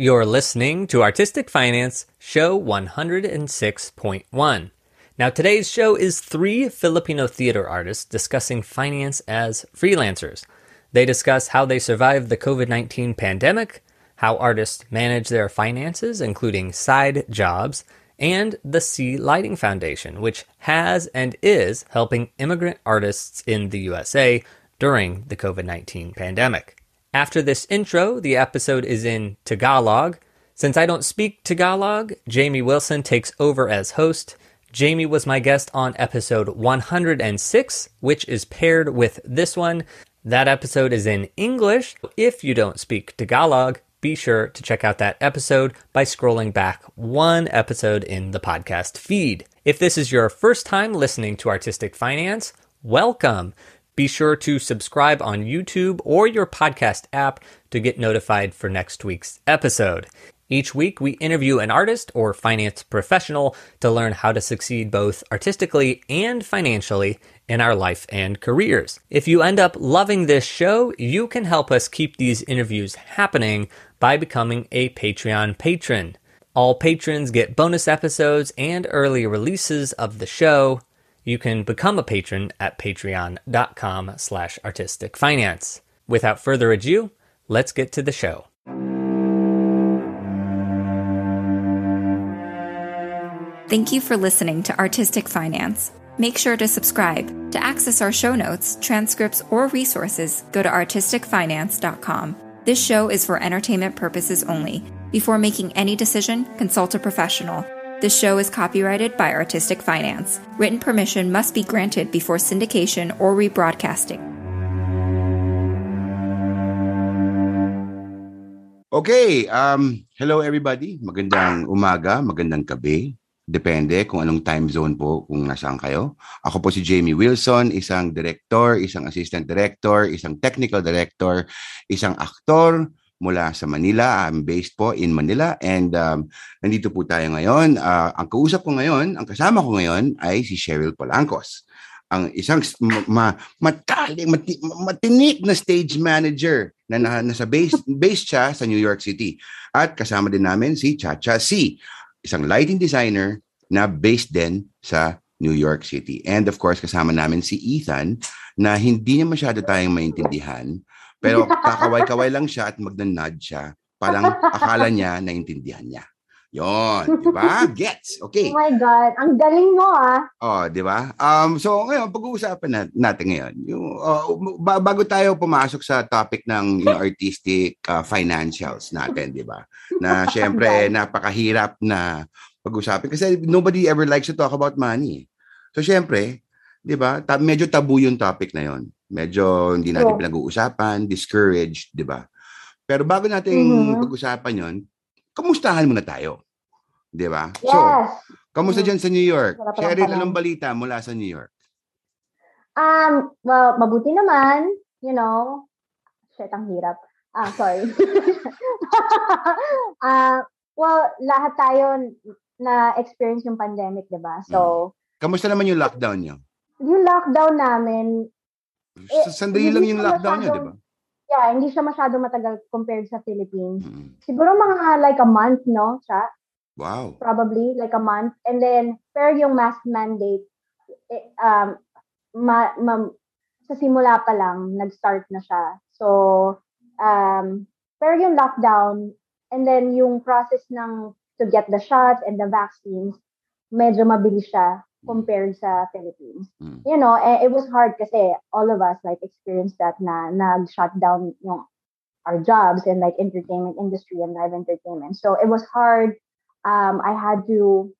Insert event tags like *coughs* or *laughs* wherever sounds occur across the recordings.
You're listening to Artistic Finance, show 106.1. Now, today's show is three Filipino theater artists discussing finance as freelancers. They discuss how they survived the COVID 19 pandemic, how artists manage their finances, including side jobs, and the Sea Lighting Foundation, which has and is helping immigrant artists in the USA during the COVID 19 pandemic. After this intro, the episode is in Tagalog. Since I don't speak Tagalog, Jamie Wilson takes over as host. Jamie was my guest on episode 106, which is paired with this one. That episode is in English. If you don't speak Tagalog, be sure to check out that episode by scrolling back one episode in the podcast feed. If this is your first time listening to Artistic Finance, welcome. Be sure to subscribe on YouTube or your podcast app to get notified for next week's episode. Each week, we interview an artist or finance professional to learn how to succeed both artistically and financially in our life and careers. If you end up loving this show, you can help us keep these interviews happening by becoming a Patreon patron. All patrons get bonus episodes and early releases of the show you can become a patron at patreon.com slash artisticfinance. Without further ado, let's get to the show. Thank you for listening to Artistic Finance. Make sure to subscribe. To access our show notes, transcripts, or resources, go to artisticfinance.com. This show is for entertainment purposes only. Before making any decision, consult a professional. This show is copyrighted by Artistic Finance. Written permission must be granted before syndication or rebroadcasting. Okay, um, hello everybody. Magandang umaga, magandang gabi. Depende kung anong time zone po kung nasaan kayo. Ako po si Jamie Wilson, isang director, isang assistant director, isang technical director, isang aktor, mula sa Manila. I'm based po in Manila and um, nandito po tayo ngayon. Uh, ang kausap ko ngayon, ang kasama ko ngayon ay si Cheryl Polancos. Ang isang ma, matali, mati, matinik na stage manager na, na nasa base, base siya sa New York City. At kasama din namin si Chacha C, isang lighting designer na based din sa New York City. And of course, kasama namin si Ethan na hindi niya masyado tayong maintindihan pero kakaway-kaway lang siya at magnan-nod siya. Parang akala niya naintindihan niya. Yon, di ba? Gets. Okay. Oh my God. Ang galing mo ah. Oh, di ba? Um, so ngayon, pag-uusapan na, natin ngayon. Yung, uh, bago tayo pumasok sa topic ng yung artistic uh, financials natin, di ba? Na *laughs* syempre, napakahirap na pag-usapin. Kasi nobody ever likes to talk about money. So syempre, di ba? Ta- medyo tabu yung topic na yon medyo hindi natin oh. pinag-uusapan, discouraged, di ba? Pero bago natin mm-hmm. pag-usapan yon, kamustahan muna tayo. Di ba? Yes. So, kamusta dyan sa New York? Cheryl, anong balita mula sa New York? Um, well, mabuti naman. You know, shit, ang hirap. Ah, sorry. uh, *laughs* well, lahat tayo na-experience yung pandemic, di ba? So, hmm. Kamusta naman yung lockdown nyo? Yung lockdown namin, eh, Sandali lang yung lockdown niya, di ba? Yeah, hindi siya masyado matagal compared sa Philippines. Mm-hmm. Siguro mga like a month, no, siya? Wow. Probably like a month. And then, pero yung mask mandate, eh, um, ma, ma, sa simula pa lang, nag-start na siya. So, um, pero yung lockdown, and then yung process ng to get the shots and the vaccines, medyo mabilis siya compared sa Philippines. Mm. You know, eh, it was hard kasi all of us like experienced that na nag-shut down yung our jobs in like entertainment industry and live entertainment. So it was hard. Um, I had to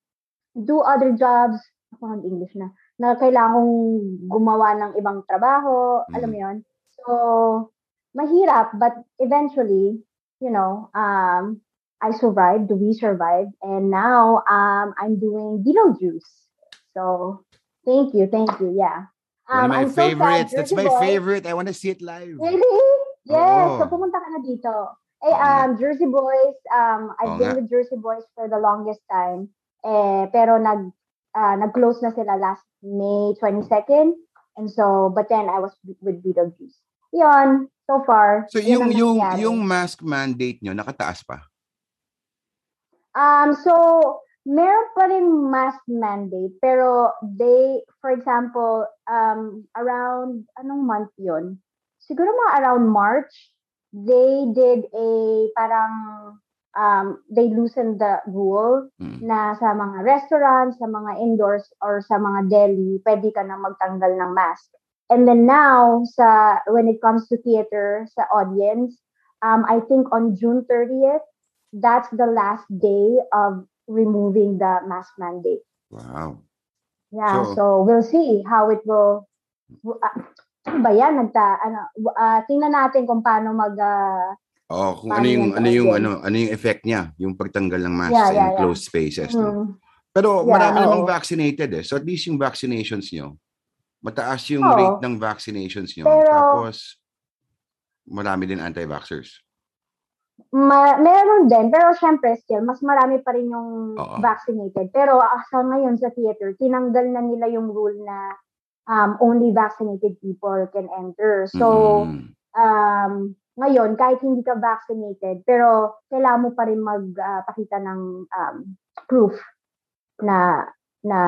do other jobs. Ako ng English na. Na kailangan kong gumawa ng ibang trabaho. Mm. Alam mo yun? So, mahirap. But eventually, you know, um, I survived, we survived, and now um, I'm doing Beetlejuice. So thank you, thank you. Yeah. Um, One of um, my I'm favorites. So That's my Boys. favorite. I want to see it live. Really? Yes. Oh. So pumunta ka na dito. Eh, um, Jersey Boys, um, I've oh, been nga. with Jersey Boys for the longest time. Eh, pero nag, uh, nag-close na sila last May 22nd. And so, but then I was with Beetlejuice. Yon, so far. So yung yung yung mask mandate nyo nakataas pa? Um, so, meron pa rin mask mandate, pero they, for example, um, around, anong month yon Siguro mga around March, they did a parang um, they loosened the rule Mm. na sa mga restaurants, sa mga indoors, or sa mga deli, pwede ka na magtanggal ng mask. And then now, sa when it comes to theater, sa audience, um, I think on June 30th, that's the last day of removing the mask mandate. Wow. Yeah, So- so, we'll see how it will. Uh, ba yan? Nagta, ano, uh, tingnan natin kung paano mag, uh, Oh, kung ano yung ano yung ano ano yung effect niya, yung pagtanggal ng masks Yeah, in yeah, yeah. closed spaces, no? mm, Pero Yeah, marami namang oo. vaccinated eh. So at least yung vaccinations nyo, mataas yung Oo. rate ng vaccinations nyo. Pero- Tapos, marami din anti-vaxxers. Ma- meron din, pero syempre still, mas marami pa rin yung Oo. vaccinated. Pero ah, sa ngayon sa theater, tinanggal na nila yung rule na um, only vaccinated people can enter. So, Mm. um, ngayon, kahit hindi ka vaccinated, pero kailangan mo pa rin magpakita ng um, proof na na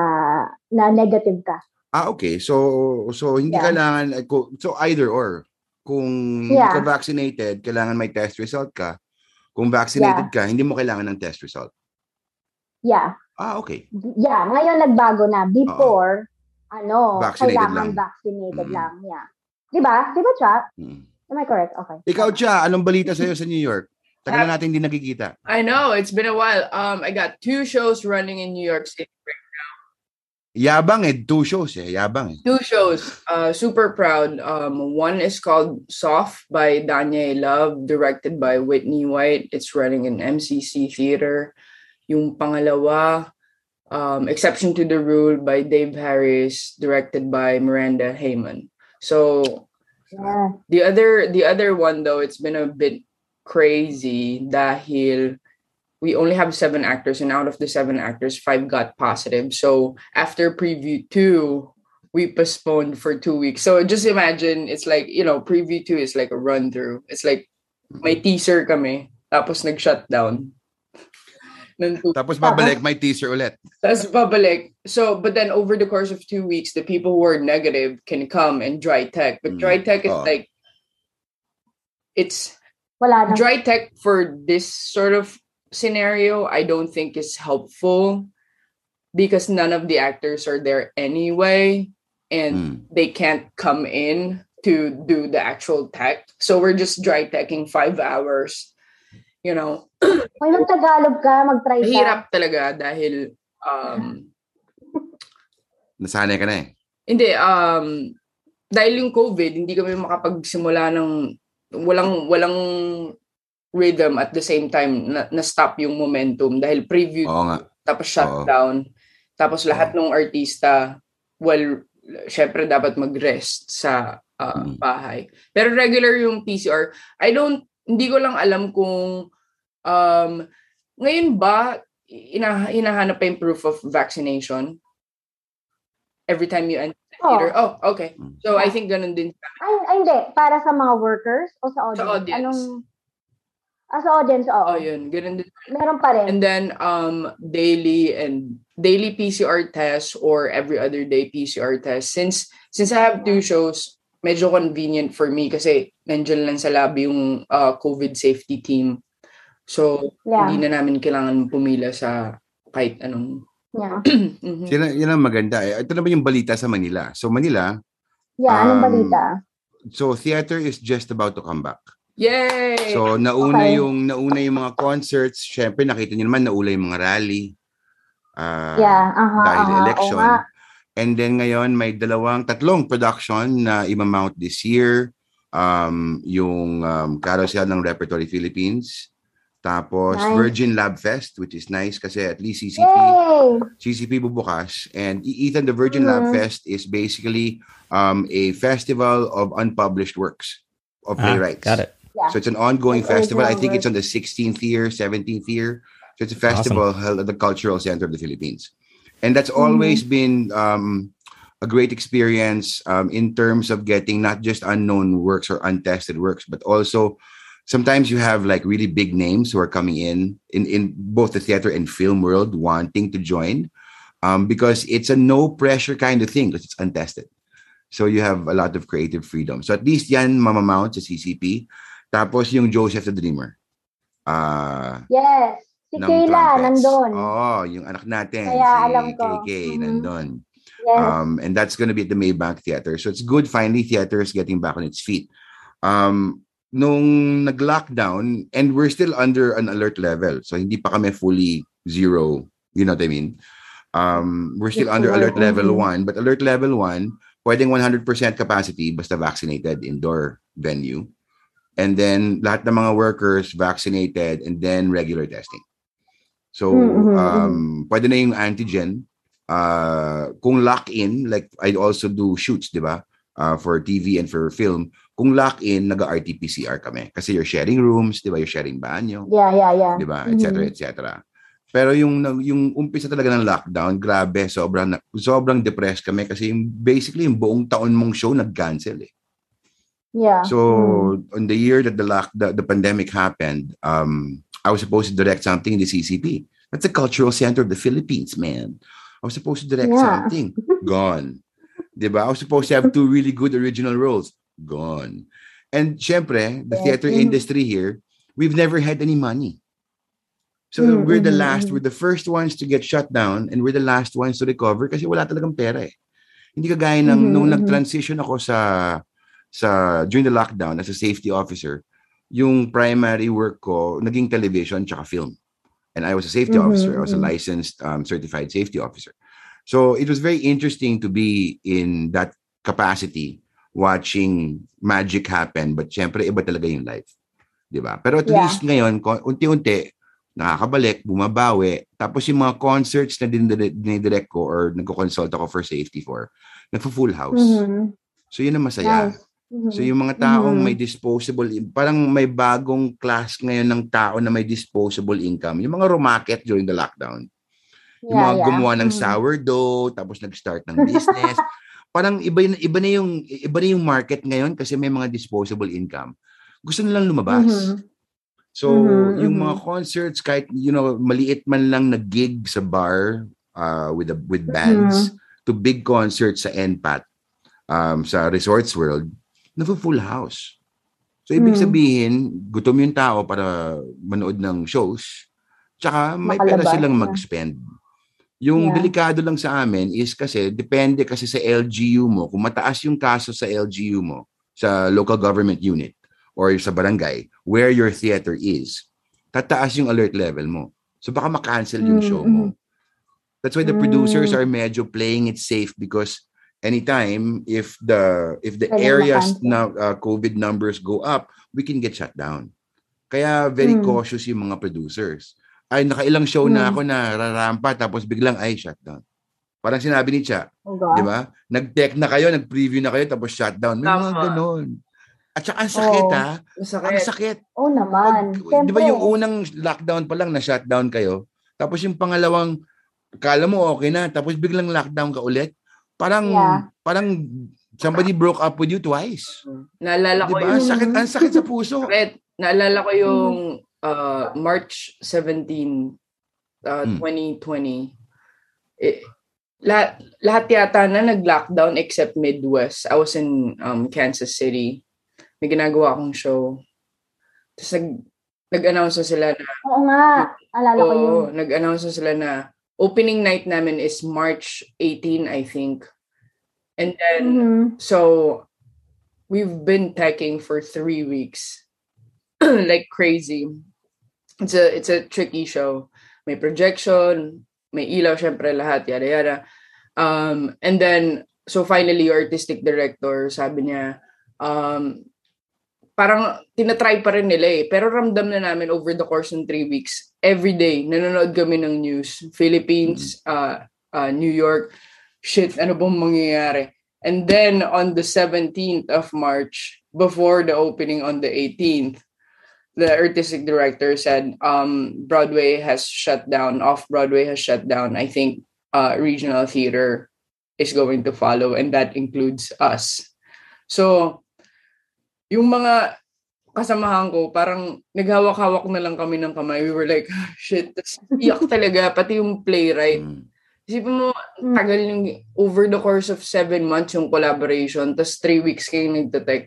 na negative ka. Ah, okay. So, so hindi Yeah. kailangan, eh, so either or. Kung hindi Yeah. ka vaccinated, kailangan may test result ka. Kung vaccinated ka, hindi mo kailangan ng test result. Yeah. Ah, okay. Yeah, ngayon nagbago na. Before, ano, Vaccinated kailangan lang. vaccinated Mm. lang. Yeah. 'Di ba? 'Di ba, Cha? Mm. Am I correct? Okay. Ikaw, Cha, anong balita sa'yo *laughs* sa New York? Tagal na natin hindi nagkikita. I know it's been a while. Um, I got two shows running in New York City. Yabang eh, two shows eh. Yabang eh. Two shows. Uh, super proud. Um, one is called Soft by Danye Love, directed by Whitney White. It's running in MCC Theater. Yung pangalawa, um, Exception to the Rule by Dave Harris, directed by Miranda Heyman. So Yeah. The other the other one though, it's been a bit crazy dahil we only have seven actors and out of the seven actors, five got positive. So after preview two, we postponed for two weeks. So just imagine it's like, you know, preview two is like a run through. It's like may teaser kami, tapos nag-shutdown. Nung two Tapos babalik, may teaser ulit. That's babalik. So, but then over the course of two weeks, the people who are negative can come and dry tech. But Mm. dry tech is Oh. like, it's Wala dry tech for this sort of scenario. I don't think is helpful because none of the actors are there anyway, and Mm. they can't come in to do the actual tech. So we're just dry teching five hours. You know, Kung nag-Tagalog ka, mag-try ka. hirap talaga dahil um Nasanay ka na eh. Hindi, um, dahil yung COVID, hindi kami makapagsimula ng walang walang rhythm at the same time na, na-stop yung momentum dahil preview Oo nga. tapos shutdown tapos lahat ng artista well syempre dapat mag-rest sa uh, Mm. bahay pero regular yung PCR I don't hindi ko lang alam kung um ngayon ba ina, hinahanap pa yung proof of vaccination every time you enter the Oh. theater oh okay Mm. so I think ganun din Ay, ay, hindi. Para sa mga workers o sa audience? Sa audience. Anong... Ah, sa audience, oo. oh yun ganun din Meron pa rin. And then um daily and daily PCR tests or every other day PCR test. Since since I have two shows, medyo convenient for me kasi nandiyan lang sa lobby yung uh, COVID safety team. So yeah. hindi na namin kailangan pumila sa kahit anong yeah. Mhm. Yan, ang- yan ang maganda eh. Ito naman yung balita sa Manila. So Manila, Yeah, anong Um, balita? so theater is just about to come back. Yay! So nauna Okay. yung nauna yung mga concerts, syempre nakita niyo naman naula yung mga rally. Ah, yeah, aha, dahil aha, election. nga. And then ngayon may dalawang tatlong production na imamount this year. Um, yung um, Carousel ng Repertory Philippines. Tapos Nice. Virgin Lab Fest which is nice kasi at least CCP Yay! CCP bubukas and E- Ethan the Virgin Lab Mhm. Fest is basically um, a festival of unpublished works of Ah, playwrights. got it. Yeah. So it's an ongoing It's festival. I think it's on the 16th year, 17th year. So it's a festival held at the Cultural Center of the Philippines. And that's Mm-hmm. always been um, a great experience um, in terms of getting not just unknown works or untested works, but also sometimes you have like really big names who are coming in in, in both the theater and film world wanting to join um, because it's a no pressure kind of thing because it's untested. So you have a lot of creative freedom. So at least yan mamamount sa CCP. Tapos yung Joseph the Dreamer. Uh, yes. Si Kayla, nandun. Oo, yung anak natin. Kaya si alam ko. KK, mm-hmm. nandun. Yes. Um, and that's going to be at the Maybank Theater. So it's good finally theater is getting back on its feet. Um, nung nag-lockdown, and we're still under an alert level. So hindi pa kami fully zero. You know what I mean? Um, we're still under alert level 1. But alert level 1, pwedeng 100% capacity basta vaccinated indoor venue. And then lahat ng mga workers vaccinated and then regular testing. So, Mm-hmm. um, pwede na yung antigen. Uh, kung lock-in, like I also do shoots, di ba? Uh, for TV and for film. Kung lock-in, nag-RT-PCR kami. Kasi you're sharing rooms, di ba? You're sharing banyo, Yeah, yeah, yeah. di ba? Et cetera, et cetera. Pero yung yung umpisa talaga ng lockdown, grabe, sobrang sobrang depressed kami kasi yung, basically yung buong taon mong show nag-cancel eh. Yeah. So Mm. on the year that the lock the, the pandemic happened, um, I was supposed to direct something in the CCP. That's the cultural center of the Philippines, man. I was supposed to direct Yeah. something. Gone. Diba? I was supposed to have two really good original roles. Gone. And syempre, the Yes. theater Mhm. industry here, we've never had any money. So Mm, we're the last, mhm. we're the first ones to get shut down and we're the last ones to recover kasi wala talagang pera eh. Hindi kagaya ng Mhm, nung nag-transition ako sa sa during the lockdown as a safety officer, yung primary work ko naging television tsaka film. And I was a safety Mhm, officer. I was a mhm. licensed um, certified safety officer. So it was very interesting to be in that capacity watching magic happen but syempre iba talaga yung life. 'Di ba? Pero at Yeah. least ngayon unti-unti nakakabalik, bumabawi. Tapos yung mga concerts na dinidire- dinidirect ko or nagko-consult ako for safety for, nagfo-full house. Mhm. So yun ang masaya. Nice. Mhm. So yung mga taong Mhm. may disposable, parang may bagong class ngayon ng tao na may disposable income. Yung mga rumakit during the lockdown. Yung Yeah, mga yeah. gumawa ng Mhm. sourdough, tapos nag-start ng business. *laughs* parang iba, iba, na yung, iba na yung market ngayon kasi may mga disposable income. Gusto nilang lumabas. Mhm. So, Mhm, yung mga concerts, kahit, you know, maliit man lang na gig sa bar uh, with, the, with bands, to big concerts sa NPAT, um, sa Resorts World, full house. So, ibig Hmm. sabihin, gutom yung tao para manood ng shows, tsaka may pera Makalabas silang na. mag-spend. Yung Yeah. delikado lang sa amin is kasi depende kasi sa LGU mo. Kung mataas yung kaso sa LGU mo, sa local government unit or sa barangay, where your theater is, tataas yung alert level mo. So baka makancel yung Mm, show mo. That's why the producers Mm. are medyo playing it safe because anytime if the if the Pwedeng areas na uh, COVID numbers go up, we can get shut down. Kaya very Mm. cautious yung mga producers. Ay, nakailang show na Mm. ako na rarampa tapos biglang ay shutdown. Parang sinabi ni Cha, Oh, God. di ba? Nag-tech na kayo, nag-preview na kayo tapos shutdown. May mga Tama. ganun. At saka ang sakit Oo. ha. Ang Masakit. sakit. Oh naman. Pag- di ba yung unang lockdown pa lang na shutdown kayo, tapos yung pangalawang kala mo okay na, tapos biglang lockdown ka ulit. Parang Yeah. parang somebody broke up with you twice. Naalala Di ko yung... Ang sakit, ang sakit sa puso. *laughs* Sakit. Naalala ko yung Mm. uh, March 17, uh, Mm. 2020. Eh, lahat, lahat yata na nag-lockdown except Midwest. I was in um, Kansas City. May ginagawa akong show. Tapos nag, nag-announce na sila na, Oo nga. Alala ko yun. nag-announce na sila na opening night namin is March 18, I think. And then, Mhm. so we've been teching for three weeks, *clears throat* like crazy. It's a it's a tricky show. May projection, may ilaw, syempre lahat, yada yada. Um, and then so finally, your artistic director sabi niya, um, parang tinatry pa rin nila eh. Pero ramdam na namin over the course ng three weeks, every day, nanonood kami ng news. Philippines, uh, uh, New York, shit, ano bang mangyayari? And then on the 17th of March, before the opening on the 18th, the artistic director said um, Broadway has shut down, off Broadway has shut down. I think uh, regional theater is going to follow, and that includes us. So, yung mga kasamahan ko, parang naghawak-hawak na lang kami ng kamay. We were like, *laughs* shit, tas iyak talaga, pati yung playwright. Mm. Isipin mo, tagal yung over the course of seven months yung collaboration, tas three weeks kayo nagtatech,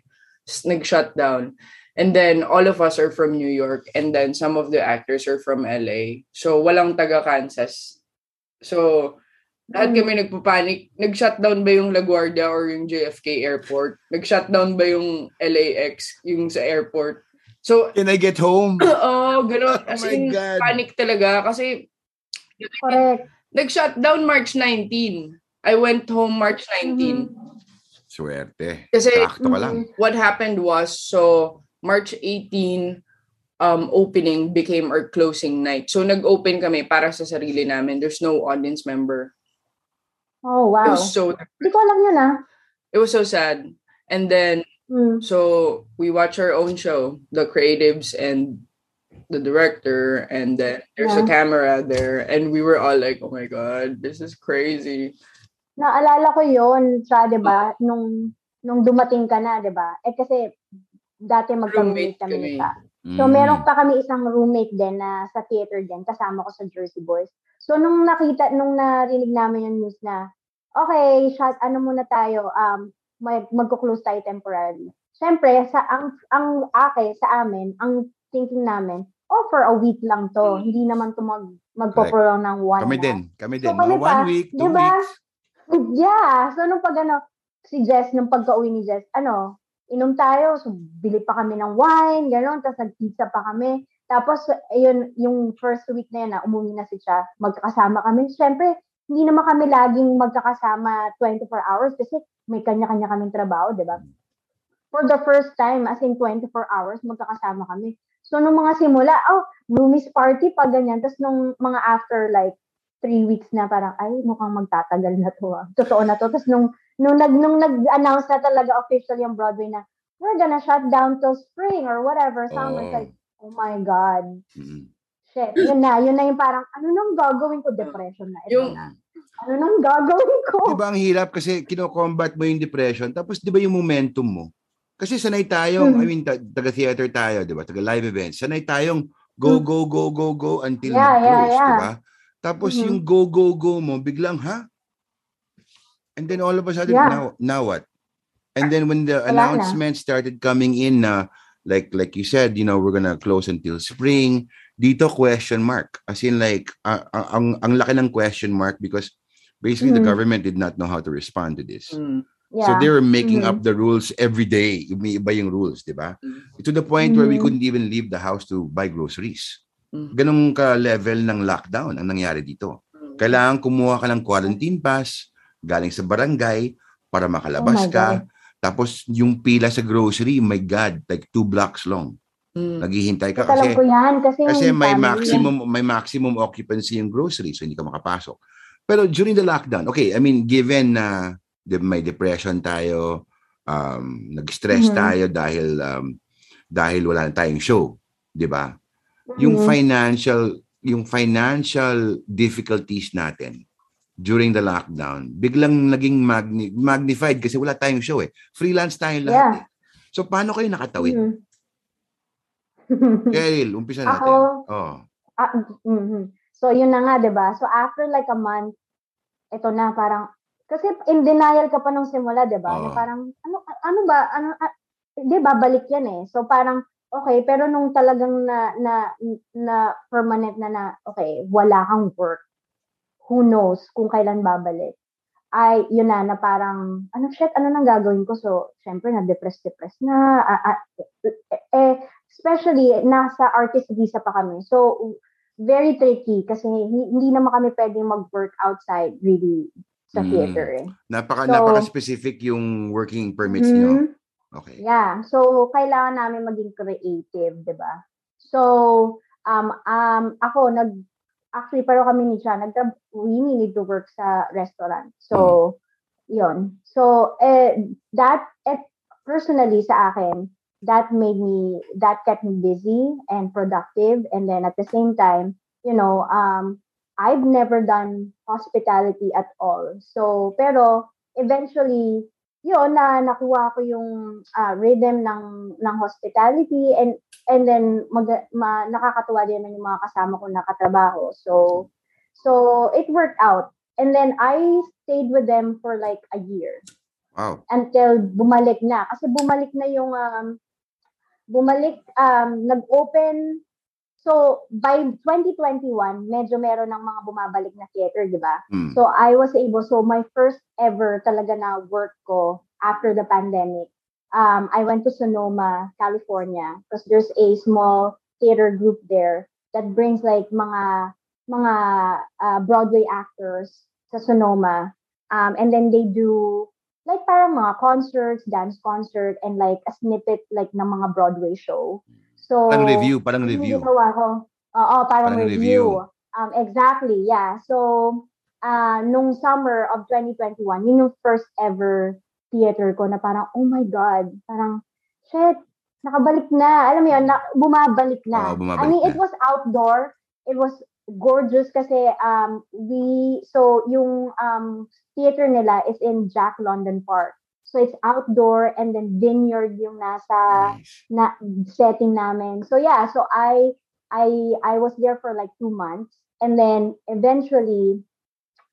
nag-shutdown. And then all of us are from New York and then some of the actors are from LA. So walang taga Kansas. So lahat kami nagpapanik. Nag-shutdown ba yung LaGuardia or yung JFK airport? Nag-shutdown ba yung LAX, yung sa airport? So, Can I get home? *coughs* oh, gano'n. *laughs* Oh As my in, God. panic talaga. Kasi, Correct. nag-shutdown March 19. I went home March 19. Swerte. Kasi, Sakto ka lang. what happened was, so, March 18, um, opening became our closing night. So, nag-open kami para sa sarili namin. There's no audience member. Oh, It wow. was so, Hindi ko alam yun ah. it was so sad. And then, Mm. So we watch our own show, the creatives and the director, and then there's a Yeah. camera there, and we were all like, "Oh my god, this is crazy." Naalala ko yun, siya, di ba? Nung, nung dumating ka na, di ba? Eh kasi, dati magka-roommate kami kami. Siya. So, Mm. meron pa kami isang roommate din na sa theater din, kasama ko sa Jersey Boys. So, nung nakita, nung narinig namin yung news na, okay, shot, ano muna tayo, um, may, magko-close tayo temporarily. Siyempre, sa, ang, ang ake, sa amin, ang thinking namin, oh, for a week lang to. Mm. Hindi naman to mag, magpo-prolong ng one Kami din. Kami So, din. kami Mga pa, one week, two diba? weeks. *laughs* Yeah. So, nung pag ano, si Jess, nung pagka-uwi ni Jess, ano, inom tayo, so bili pa kami ng wine, gano'n, tapos nag-pizza pa kami. Tapos, ayun, yung first week na yun, na umuwi na si siya, magkakasama kami. Siyempre, hindi naman kami laging magkakasama 24 hours kasi may kanya-kanya kaming trabaho, di ba? For the first time, as in 24 hours, magkakasama kami. So, nung mga simula, oh, roomies party pa, ganyan. Tapos, nung mga after, like, three weeks na parang, ay, mukhang magtatagal na to. Ah. Totoo na to. Tapos, nung, nung, nag, nung nag-announce na talaga official yung Broadway na, we're gonna shut down till spring or whatever. It's Oh. like, oh my God. Shit. Yun na. Yun na yung parang, ano nang gagawin ko? Depression na. Ito Yung- na. Ano nang gagawin ko? Di ba ang hirap kasi kino-combat mo yung depression tapos di ba yung momentum mo? Kasi sanay tayong, Hmm. I mean, ta- taga-theater tayo, di ba? Taga-live events. Sanay tayong go, Hmm. go, go, go, go until Yeah, we yeah, close, yeah. di ba? Tapos Mhm. yung go, go, go mo, biglang, ha? And then all of a sudden, Yeah. now, now what? And then when the Wala na. announcements started coming in na, like like you said, you know, we're gonna close until spring, dito question mark. As in like, ah, ah, ang, ang laki ng question mark because basically the Mhm. government did not know how to respond to this. Mm. Yeah. So they were making Mhm. up the rules every day. May iba yung rules, di ba? Mm. To the point where we Mhm. couldn't even leave the house to buy groceries. Mm. Ganong ka-level ng lockdown ang nangyari dito. Mm. Kailangan kumuha ka ng quarantine pass galing sa barangay para makalabas Oh ka. God. Tapos yung pila sa grocery, my God, like two blocks long. Mm. Naghihintay ka kasi ko yan. Kasi, kasi yung may maximum may maximum occupancy yung grocery so hindi ka makapasok. Pero during the lockdown, okay, I mean given na de- may depression tayo, um nag-stress Mhm. tayo dahil um dahil wala na tayong show, 'di ba? Yung Mhm. financial yung financial difficulties natin during the lockdown, biglang naging magni- magnified kasi wala tayong show eh. Freelance tayo lahat Yeah. eh. So paano kayo nakatawid? Mhm. Cheryl, umpisa *laughs* natin. Ako, Oh. Ah, mhm. So, yun na nga, di ba? So, after like a month, ito na, parang, kasi in denial ka pa nung simula, di ba? Na Oo. parang, ano, ano ba, ano, ah, di ba, balik yan eh. So, parang, okay, pero nung talagang na, na, na permanent na na, okay, wala kang work, who knows kung kailan babalik. Ay, yun na, na parang, ano shit, ano nang gagawin ko? So, syempre, na-depress-depress na. ah, eh, especially, nasa artist visa pa kami. So, very tricky kasi hindi, naman kami pwedeng mag-work outside really sa Mm. theater eh. Napaka So- napaka-specific yung working permits niyo. Mhm. Okay. Yeah. So, kailangan namin maging creative, di ba? So, um, um, ako, nag, actually, pero kami ni nag, we need to work sa restaurant. So, yon So, eh, that, eh, personally sa akin, that made me, that kept me busy and productive. And then at the same time, you know, um, I've never done hospitality at all. So, pero eventually, yun na nakuha ko yung uh, rhythm ng ng hospitality and and then mag, ma, nakakatuwa din naman yung mga kasama ko na katrabaho. So so it worked out. And then I stayed with them for like a year. Wow. Until bumalik na kasi bumalik na yung um, bumalik um, nag-open So, by 2021, medyo meron ng mga bumabalik na theater, di ba? Mm. So, I was able, so my first ever talaga na work ko after the pandemic, um, I went to Sonoma, California, because there's a small theater group there that brings like mga mga uh, Broadway actors sa Sonoma. Um, and then they do like parang mga concerts, dance concert, and like a snippet like ng mga Broadway show. So, Parang review, parang review. Ginawa ko. Oo, parang, Parang review. review. Um, exactly, yeah. So, uh, nung summer of 2021, yun yung first ever theater ko na parang, oh my God, parang, shit, nakabalik na. Alam mo yun, na, bumabalik na. Oo, bumabalik I mean, it na. was outdoor. It was gorgeous kasi um, we, so yung um, theater nila is in Jack London Park. So it's outdoor and then vineyard yung nasa Nice. na setting namin. So yeah, so I I I was there for like two months and then eventually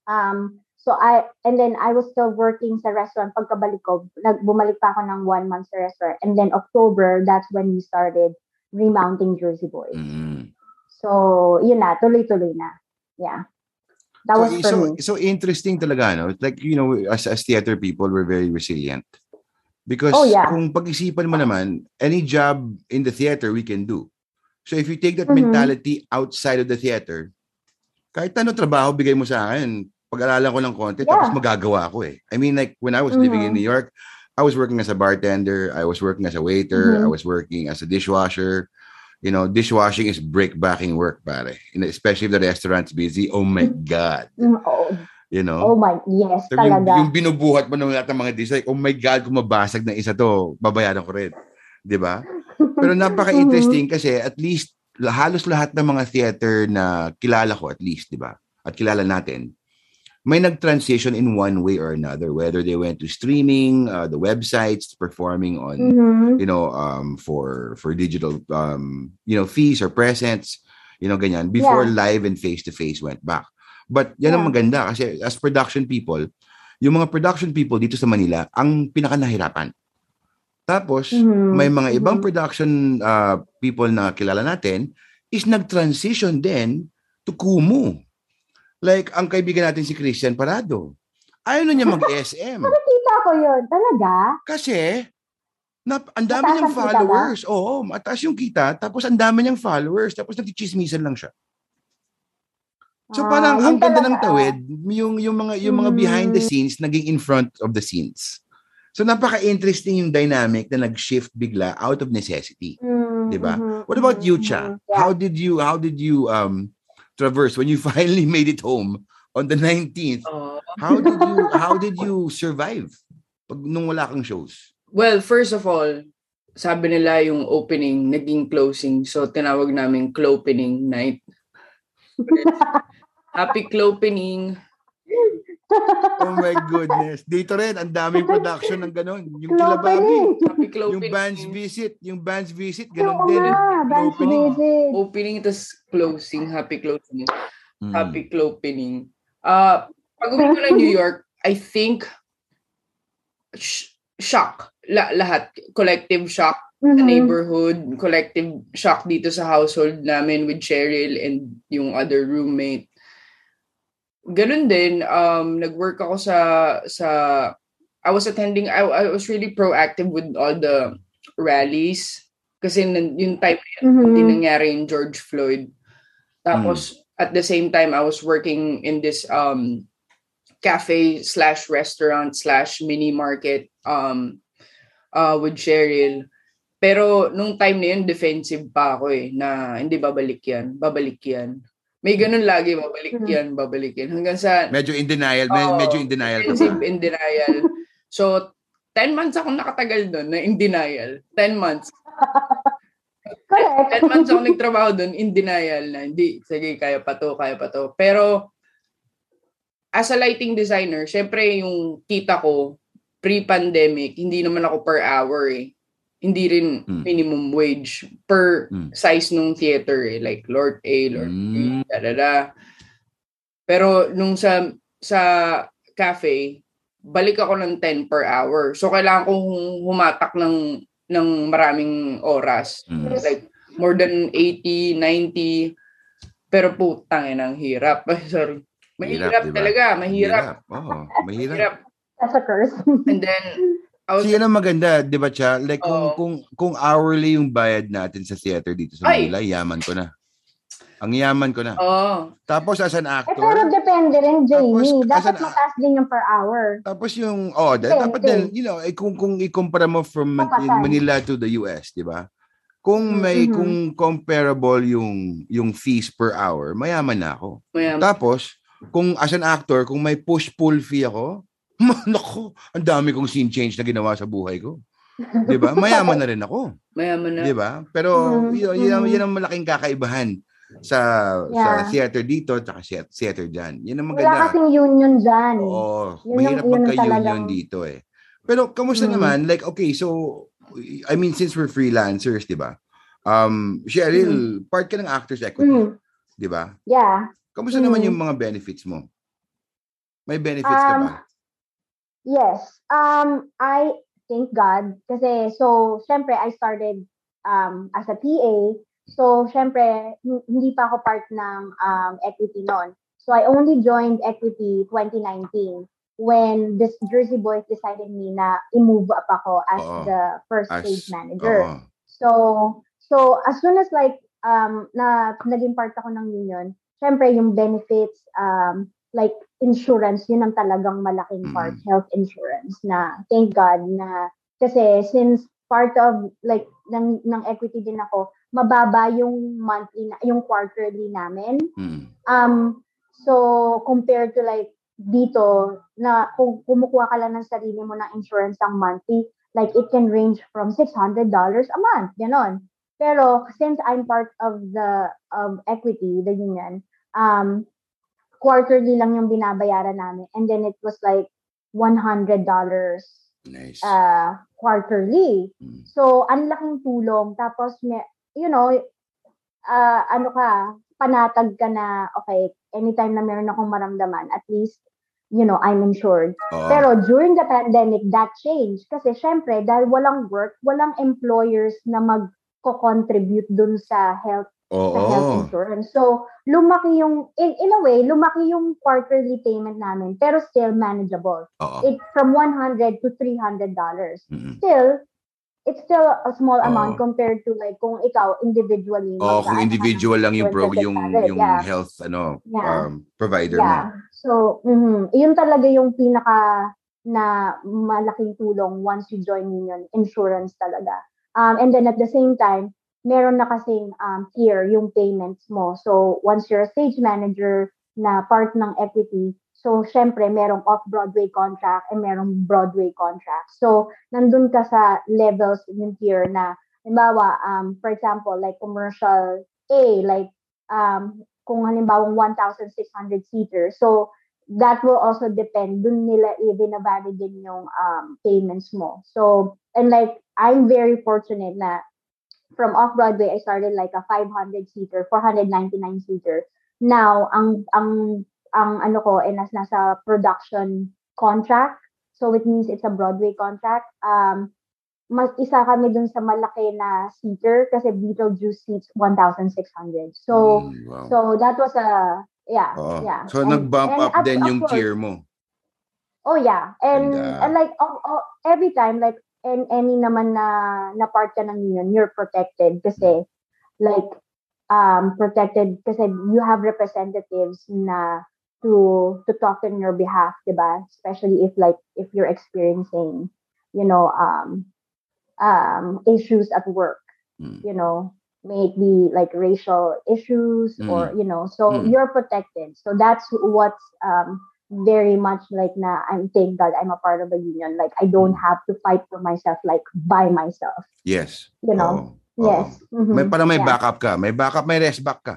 um so I and then I was still working sa restaurant pagkabalik ko nag bumalik pa ako ng one month sa restaurant and then October that's when we started remounting Jersey Boys. Mm. So yun na tuloy-tuloy na. Yeah. That so, was for so, me. so interesting talaga, no? Like, you know, as, as theater people, we're very resilient. Because Oh, yeah. kung pag-isipan mo naman, any job in the theater we can do. So if you take that Mhm. mentality outside of the theater, kahit ano trabaho bigay mo sa akin, pag-aralan ko ng konti, Yeah. tapos magagawa ko eh. I mean, like, when I was living in Mhm. New York, I was working as a bartender, I was working as a waiter, I Mhm. was working as a dishwasher. You know, dishwashing is break-backing work, pare. You know, especially if the restaurant's busy. Oh my God. Mm, oh, You know? oh my, yes, So, yung, talaga. yung binubuhat mo ng lahat ng mga dish, like, oh my God, kung mabasag na isa to, babayaran ko rin. Di ba? Pero napaka-interesting *laughs* Mm-hmm. kasi at least halos lahat ng mga theater na kilala ko at least, di ba? At kilala natin, may nag-transition in one way or another, whether they went to streaming, uh, the websites, performing on, Mhm. you know, um, for for digital, um, you know, fees or presents, you know, ganyan, before Yeah. live and face-to-face went back. But yan ang Yeah. maganda kasi as production people, yung mga production people dito sa Manila, ang pinakanahirapan. Tapos, Mhm. may mga ibang Mhm. production uh, people na kilala natin is nag-transition din to Kumu. Like, ang kaibigan natin si Christian Parado. Ayaw na niya *laughs* mag-SM. Nakita ko yun. Talaga? Kasi, na, ang dami Mataas niyang ba? followers. Oo, mataas yung kita. Tapos ang dami niyang followers. Tapos nagchichismisan lang siya. So Ah, parang ang ganda ng tawid, yung yung mga yung mga behind the Mm. scenes naging in front of the scenes. So napaka-interesting yung dynamic na nag-shift bigla out of necessity. Mm, Diba? mhm, What about mhm, you, Cha? mhm. Yeah. How did you how did you um traverse when you *laughs* finally made it home on the 19th? Uh, How did you *laughs* how did you survive pag nung wala kang shows? well, first of all, sabi nila yung opening naging closing. So, tinawag namin clopening night. *laughs* Happy clopening. *laughs* Oh my goodness. Dito rin, ang daming production ng ganun. Yung Kila Bobby, Opening. Happy yung band's visit, yung band's visit, ganun Oo din. nga, band's Opening. visit. Opening, tas closing. Happy closing. Mm. Happy clopening. Uh, pag uwi ko ng New York, I think sh- shock. La- lahat. Collective shock sa Mhm. neighborhood, collective shock dito sa household namin with Cheryl and yung other roommate. Ganun din, um, nag-work ako sa, sa, I was attending, I, I was really proactive with all the rallies. Kasi yung yun, Mhm. hindi nangyari yung George Floyd. Tapos, at the same time, I was working in this um, cafe slash restaurant slash mini market um, uh, with Cheryl. Pero nung time na yun, defensive pa ako eh, na hindi babalik yan, babalik yan. May ganun lagi, babalik Mhm. yan, babalik yan. Hanggang sa Medyo in denial, Oo, medyo in denial pa. in denial. So, 10 months akong nakatagal doon na in denial. 10 months. Correct. 10 months ako nagtrabaho doon in denial na hindi, sige, kaya pa to, kaya pa to. Pero, as a lighting designer, syempre yung kita ko, pre-pandemic, hindi naman ako per hour eh. Hindi rin Mm. minimum wage per Mm. size nung theater eh. Like Lord A, Lord B, Mm. da Pero nung sa sa cafe, balik ako ng 10 per hour. So kailangan kong humatak ng ng maraming oras. Mm. Like more than 80, 90. Pero putang ina, ang hirap. *laughs* Sorry. Mahirap diba? talaga, mahirap. Oo, mahirap. Mahirap. That's a curse. And then *laughs* Was Kasi yan ang maganda, di ba, Cha? Like, kung, Oo. kung, kung hourly yung bayad natin sa theater dito sa Ay! Manila, yaman ko na. Ang yaman ko na. oh, Tapos, as an eh, pero actor, depende rin, Jamie. Tapos, Dapat asan- mataas din yung per hour. tapos yung, oh, dahil Same, dapat din, same. you know, eh, kung, kung ikumpara mo from Kapatan. Manila to the US, di ba? Kung may, Mhm. kung comparable yung, yung fees per hour, mayaman na ako. mayam. Tapos, kung as an actor, kung may push-pull fee ako, *laughs* nako, ang dami kong scene change na ginawa sa buhay ko. 'Di ba? Mayaman na rin ako, Mayaman na. 'di ba? Pero Mhm, yun, yun, ang, yun ang malaking kakaibahan sa sa Yeah. theater dito at sa theater diyan. Yun ang Wala maganda. kasing union dyan. Oo, Yun mahirap magka-union talagang- dito eh. Pero kamusta Mhm. naman? Like okay, so I mean since we're freelancers, 'di ba? Um, Cheryl, part ka ng Actors Equity, Mm, 'di ba? yeah. Kamusta naman Mhm. yung mga benefits mo? May benefits ka Um, ba? Yes. Um, I thank God. Kasi, so, syempre, I started um, as a PA. So, syempre, hindi pa ako part ng um, equity noon. So, I only joined equity 2019 when this Jersey Boys decided me na i-move up ako as Oo. the first As- stage manager. Oo. So, so as soon as like um na naging part ako ng union, syempre yung benefits um like insurance, yun ang talagang malaking part, Mm. health insurance na thank God na kasi since part of like ng ng equity din ako, mababa yung monthly na, yung quarterly namin. Mm. Um so compared to like dito na kung kumukuha ka lang ng sarili mo ng insurance ang monthly, like it can range from $600 a month, ganon. Pero since I'm part of the of equity, the union, um quarterly lang yung binabayaran namin and then it was like $100 Nice. uh quarterly. Mm. So, ang laking tulong. Tapos, may, you know, uh, ano ka, panatag ka na, okay, anytime na meron akong maramdaman, at least, you know, I'm insured. Oo. Pero during the pandemic, that changed. Kasi syempre, dahil walang work, walang employers na mag-contribute dun sa health Oo. sa health insurance. So, lumaki yung, in, in a way, lumaki yung quarterly payment namin, pero still manageable. Oo. It from 100 to 300 dollars. Mm. Still, it's still a small Oo. amount compared to like kung ikaw individually. Magkaano kung individual lang yung pro, 2600, yung yung yeah. health ano Yeah. um, provider Yeah. mo. So, mhm, yun talaga yung pinaka na malaking tulong once you join union insurance talaga. Um, and then at the same time, meron na kasing um, tier yung payments mo. So, once you're a stage manager na part ng equity, so syempre merong off-Broadway contract and merong Broadway contract. So, nandun ka sa levels yung tier na, halimbawa, um, for example, like commercial A, like um, kung halimbawa 1,600 seater. So, that will also depend. Dun nila i-valid din yung um, payments mo. So, and like, I'm very fortunate na from off-Broadway, I started like a 500 seater, 499 seater. Now, ang, ang, ang ano ko, eh, nas, nasa production contract. So, it means it's a Broadway contract. Um, mas isa kami dun sa malaki na seater kasi Beetlejuice seats 1,600. So, Mm, wow. so that was a yeah, Oo. yeah. So And- nag-bump and up of- din of yung course, tier mo. Oh yeah. And And, uh, and like oh, oh, every time like and any naman na na part ka ng union, you're protected kasi like um protected kasi you have representatives na to to talk on your behalf, 'di ba? Especially if like if you're experiencing, you know, um um issues at work, Mm. you know, may it be like racial issues or you know, so Mm. you're protected. So that's what's um very much like na I'm thank God I'm a part of a union. Like I don't Mm. have to fight for myself like by myself. Yes. You know? Oo. Yes. Mhm. May parang may Yeah. backup ka. May backup, may rest back ka.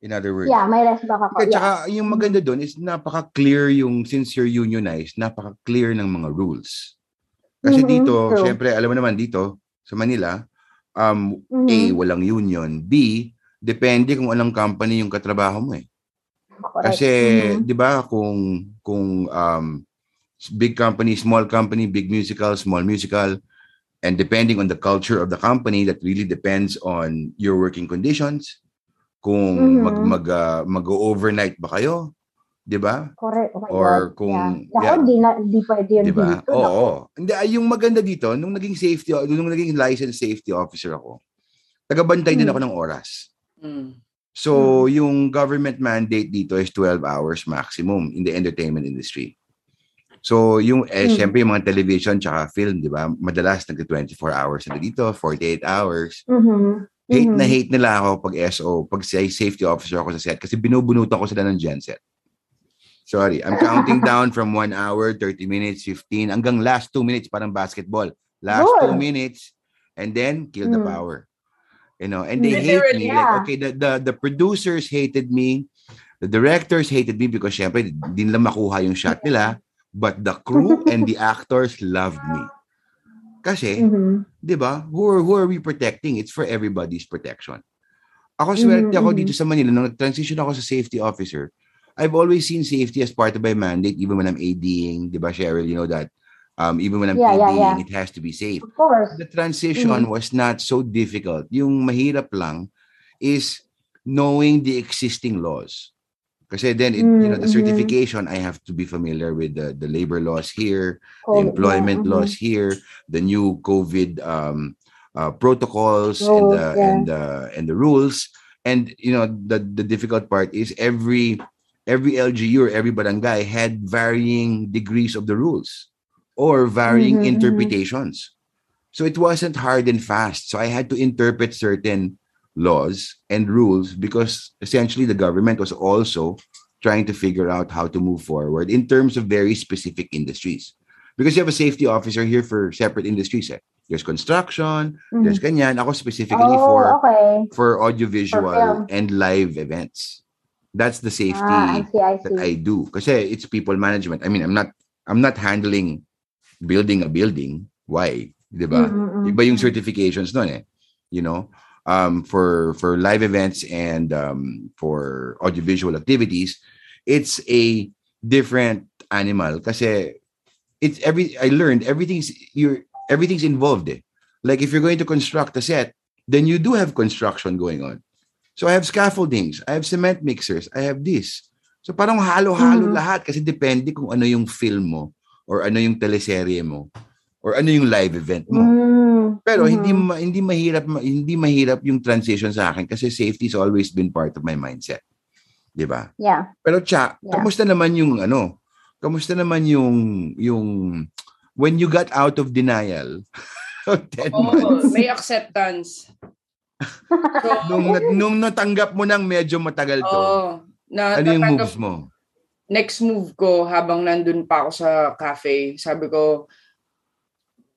In other words. Yeah, may rest back ako. Kaya Yeah. tsaka yung maganda doon is napaka-clear yung since you're unionized, napaka-clear ng mga rules. Kasi Mhm, dito, true. syempre, alam mo naman dito, sa Manila, um, Mhm. A, walang union. B, depende kung anong company yung katrabaho mo eh. Correct. Kasi, Mhm. di ba, kung, kung um, big company, small company, big musical, small musical, and depending on the culture of the company, that really depends on your working conditions. Kung Mhm. mag, mag, uh, mag-overnight ba kayo, di ba? Correct. Oh Or God. kung- yeah. Ako, yeah. di, na, di pwede yun Di ba? dito. Oo. Hindi, ay, yung maganda dito, nung naging safety, nung naging licensed safety officer ako, tagabantay din Hmm. ako ng oras. Mm. So, yung government mandate dito is 12 hours maximum in the entertainment industry. So, yung, eh, Hmm. syempre, yung mga television tsaka film, di ba? Madalas nag-24 hours na dito, 48 hours. Mhm. Hate Mhm. na hate nila ako pag SO, pag safety officer ako sa set kasi binubunutan ko sila ng genset. Sorry, I'm *laughs* counting down from 1 hour, 30 minutes, 15, hanggang last 2 minutes, parang basketball. Last 2 Good. minutes, and then kill the Mm. power. You know, and they hate Literally, me. Like, yeah. okay, the, the, the producers hated me, the directors hated me because syempre, di nila makuha yung shot *laughs* nila, but the crew and the actors loved me. Kasi, Mhm. 'di ba? Who are, who are we protecting? It's for everybody's protection. Ako swerte Mhm, ako dito sa Manila nung nag-transition ako sa safety officer. I've always seen safety as part of my mandate even when I'm ADing, 'di ba Cheryl, you know that um even when I'm Yeah, yeah, yeah. it has to be safe. Of course. The transition was not so difficult. Yung mahirap lang is knowing the existing laws. Kasi then it, you know the Mm, mhm. certification I have to be familiar with the the labor laws here, the employment yeah, mhm. laws here, the new COVID um, uh, protocols and the yeah. and the and the rules. And you know the the difficult part is every every LGU or every barangay had varying degrees of the rules or varying Mhm, mhm. interpretations. So it wasn't hard and fast. So I had to interpret certain laws and rules because essentially the government was also trying to figure out how to move forward in terms of very specific industries. Because you have a safety officer here for separate industries. Eh. There's construction, Mhm. there's ganyan. Ako specifically oh, for okay. for audiovisual film. and live events. That's the safety Ah, I see, I that I do. Kasi it's people management. I mean, I'm not I'm not handling building a building. Why? 'Di ba? Mhm, mhm, Iba yung certifications nun eh. You know, um, for for live events and um, for audiovisual activities, it's a different animal kasi it's every I learned everything's you're everything's involved eh. Like if you're going to construct a set, then you do have construction going on. So I have scaffoldings, I have cement mixers, I have this. So parang halo-halo Mhm. lahat kasi depende kung ano yung film mo or ano yung teleserye mo or ano yung live event mo. Mm, Pero mhm. hindi ma- hindi mahirap ma- hindi mahirap yung transition sa akin kasi safety's always been part of my mindset. 'Di ba? Yeah. Pero cha, Yeah. kamusta naman yung ano? Kamusta naman yung yung when you got out of denial *laughs* of 10 Oo, months? may acceptance. So, *laughs* Nung, nung natanggap mo nang medyo matagal to, oo, na, ano yung natanggap- moves mo? Next move ko habang nandun pa ako sa cafe, sabi ko,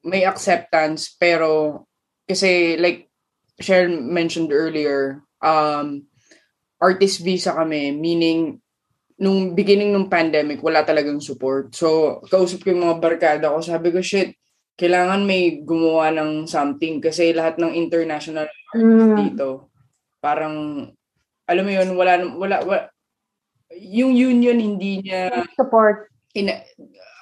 may acceptance, pero kasi like Cheryl mentioned earlier, um, artist visa kami, meaning nung beginning ng pandemic, wala talagang support. So, kausap ko yung mga barkada ko, sabi ko, shit, kailangan may gumawa ng something kasi lahat ng international Mm, dito. Parang, alam mo yun, wala, wala, wala yung union hindi niya, support. ina,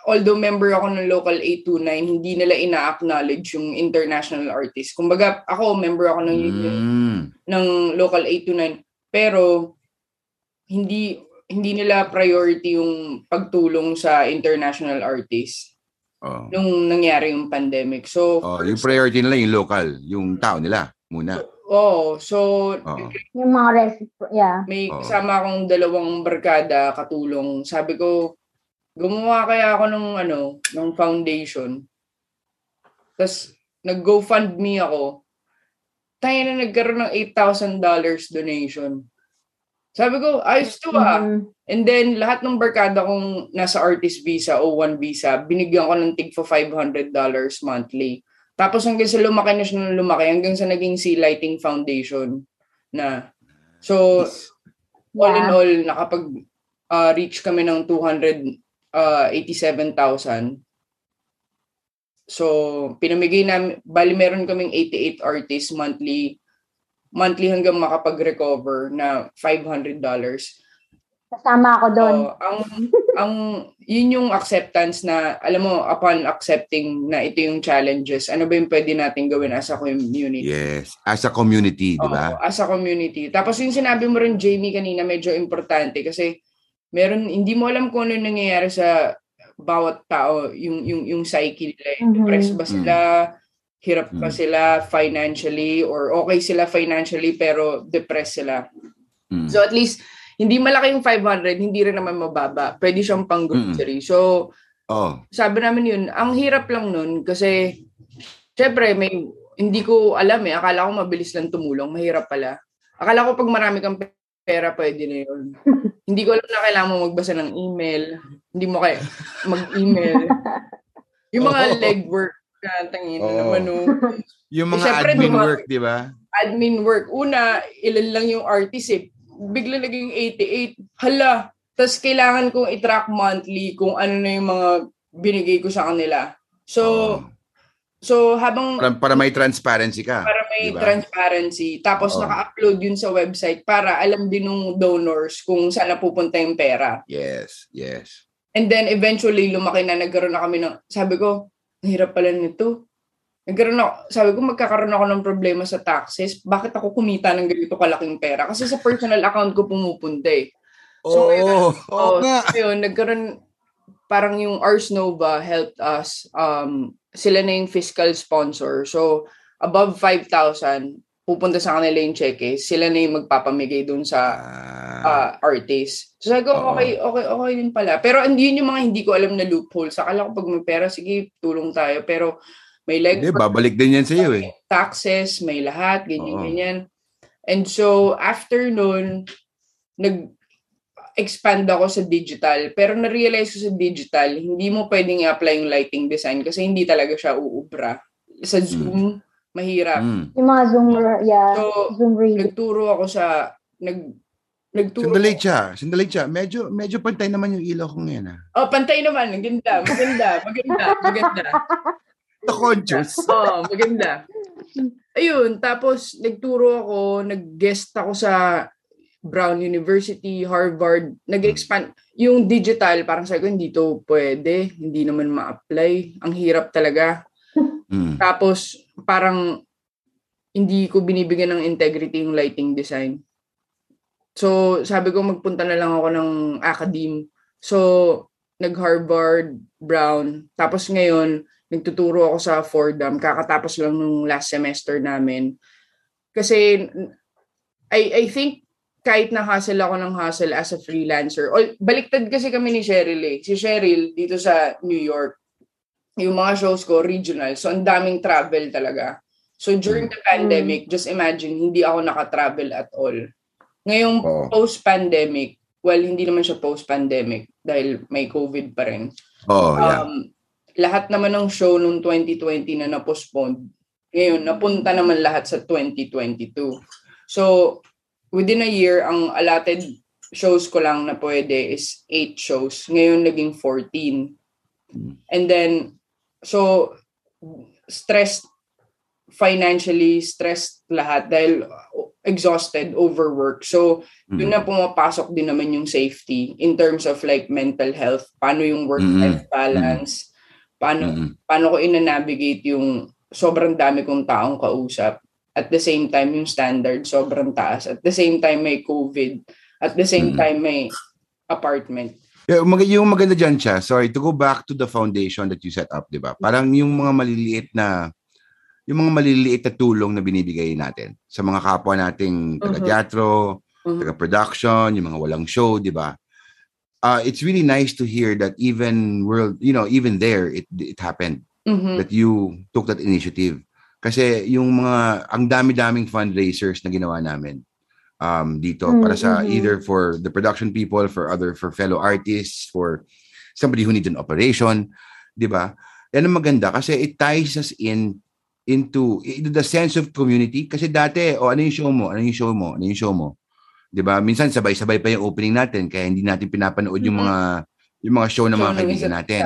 although member ako ng local 829, hindi nila ina-acknowledge yung international artist. Kumbaga, ako, member ako ng union Mm. ng local 829, pero hindi hindi nila priority yung pagtulong sa international artist Oh. nung nangyari yung pandemic. So, Oh, yung priority nila yung local, yung tao nila muna. Oh, so Oh. Yung mga res, yeah. may Oo. kasama akong dalawang barkada katulong. Sabi ko, gumawa kaya ako ng ano, ng foundation. Tapos nag-GoFundMe ako. Tayo na nagkaroon ng $8,000 donation. Sabi ko, ayos to ah. Mhm. And then, lahat ng barkada kong nasa artist visa o one visa, binigyan ko ng tig for $500 monthly. Tapos hanggang sa lumaki na siya ng lumaki, hanggang sa naging Sea Lighting Foundation na. So, all in Yeah. all, nakapag uh, reach kami ng 287,000. So, pinamigay namin, bali meron kaming 88 artists monthly, monthly hanggang makapag-recover na $500. Kasama ako doon. Oh, ang ang yun yung acceptance na alam mo upon accepting na ito yung challenges ano ba yung pwede nating gawin as a community Yes. As a community, di ba? As a community tapos yung sinabi mo rin Jamie kanina medyo importante kasi meron hindi mo alam kung ano yung nangyayari sa bawat tao yung yung yung psyche nila eh. Mhm. depressed ba sila hirap ba Mhm. sila financially or okay sila financially pero depressed sila Mm. So at least hindi malaki yung 500, hindi rin naman mababa. Pwede siyang pang grocery. So Oh. sabi namin yun, ang hirap lang nun kasi syempre may hindi ko alam eh. Akala ko mabilis lang tumulong, mahirap pala. Akala ko pag marami kang pera, pwede na yun. *laughs* hindi ko alam na kailangan mo magbasa ng email. Hindi mo kaya mag-email. *laughs* Yung mga Oo. legwork na tangin Oo. naman no. Yung mga Eh, syempre, admin duma- work, di ba? admin work. Una, ilan lang yung artist eh. Bigla naging 88. Hala. Tapos kailangan kong i-track monthly kung ano na yung mga binigay ko sa kanila. So, Oo. so habang para, para may transparency ka. para may diba? transparency, tapos Oo. naka-upload yun sa website para alam din ng donors kung saan napupunta yung pera. Yes, yes. And then eventually lumaki na nagkaroon na kami ng sabi ko, hirap pala nito. Nagkaroon ako, sabi ko magkakaroon ako ng problema sa taxes. Bakit ako kumita ng ganito kalaking pera? Kasi sa personal account ko pumupunta eh. So, Oo, oo Oh, nga. Ayun, nagkaroon parang yung Ars Nova helped us um sila na yung fiscal sponsor. So above 5,000 pupunta sa kanila yung cheque, sila na yung magpapamigay dun sa Ah, uh, artist. So sabi ko, Oo. okay, okay, okay din pala. Pero yun yung mga hindi ko alam na loopholes. Akala ko pag may pera, sige, tulong tayo. Pero may leg hindi, babalik din yan sa iyo eh. taxes, may lahat, ganyan, Oo. ganyan. And so, after nun, nag-expand ako sa digital. Pero na-realize ko sa digital, hindi mo pwedeng i-apply yung lighting design kasi hindi talaga siya uubra. Sa Zoom, mahirap. Mm. Yung mga Zoom, yeah, So, Zoom read. nagturo ako sa, nag, nagturo Sandali siya, sandali siya. Medyo, medyo pantay naman yung ilaw ko ngayon ah. Oh, pantay naman. Maganda, maganda, maganda, maganda. *laughs* The conscious. *laughs* Oo, maganda. Ayun, tapos nagturo ako, nag-guest ako sa Brown University, Harvard, nag-expand. Yung digital, parang sabi ko, hindi to pwede, hindi naman ma-apply. Ang hirap talaga. Mm. Tapos, parang hindi ko binibigyan ng integrity yung lighting design. So, sabi ko, magpunta na lang ako ng academe. So, nag-Harvard, Brown. Tapos ngayon, nagtuturo ako sa Fordham. Kakatapos lang nung last semester namin. Kasi, I, I think, kahit na hustle ako ng hustle as a freelancer, o, baliktad kasi kami ni Cheryl eh. Si Cheryl, dito sa New York, yung mga shows ko, regional. So, ang daming travel talaga. So, during the pandemic, just imagine, hindi ako nakatravel at all. Ngayong Oo. post-pandemic, well, hindi naman siya post-pandemic dahil may COVID pa rin. Oh, yeah. Um, lahat naman ng show noong 2020 na na-postpone, ngayon, napunta naman lahat sa 2022. So, within a year, ang allotted shows ko lang na pwede is 8 shows. Ngayon, naging 14. And then, so, stressed financially, stressed lahat dahil exhausted, overwork. So, doon na pumapasok din naman yung safety in terms of like mental health, paano yung work-life balance, paano Mm-mm. paano ko ina-navigate yung sobrang dami kong taong kausap. At the same time, yung standard sobrang taas. At the same time, may COVID. At the same Mm. time, may apartment. Yeah, mag- yung maganda dyan siya, sorry, to go back to the foundation that you set up, di ba? Parang yung mga maliliit na yung mga maliliit na tulong na binibigay natin sa mga kapwa nating taga-teatro, Mhm. taga-production, yung mga walang show, di ba? Uh, it's really nice to hear that even world, you know, even there, it it happened Mhm. that you took that initiative. Kasi yung mga, ang dami-daming fundraisers na ginawa namin um, dito Mm, para sa mhm. either for the production people, for other, for fellow artists, for somebody who needs an operation, di ba? Yan ang maganda kasi it ties us in into into the sense of community kasi dati o ano yung show mo ano yung show mo ano yung show mo 'di ba minsan sabay-sabay pa yung opening natin kaya hindi natin pinapanood yung Mhm. mga yung mga show ng mga kaibigan natin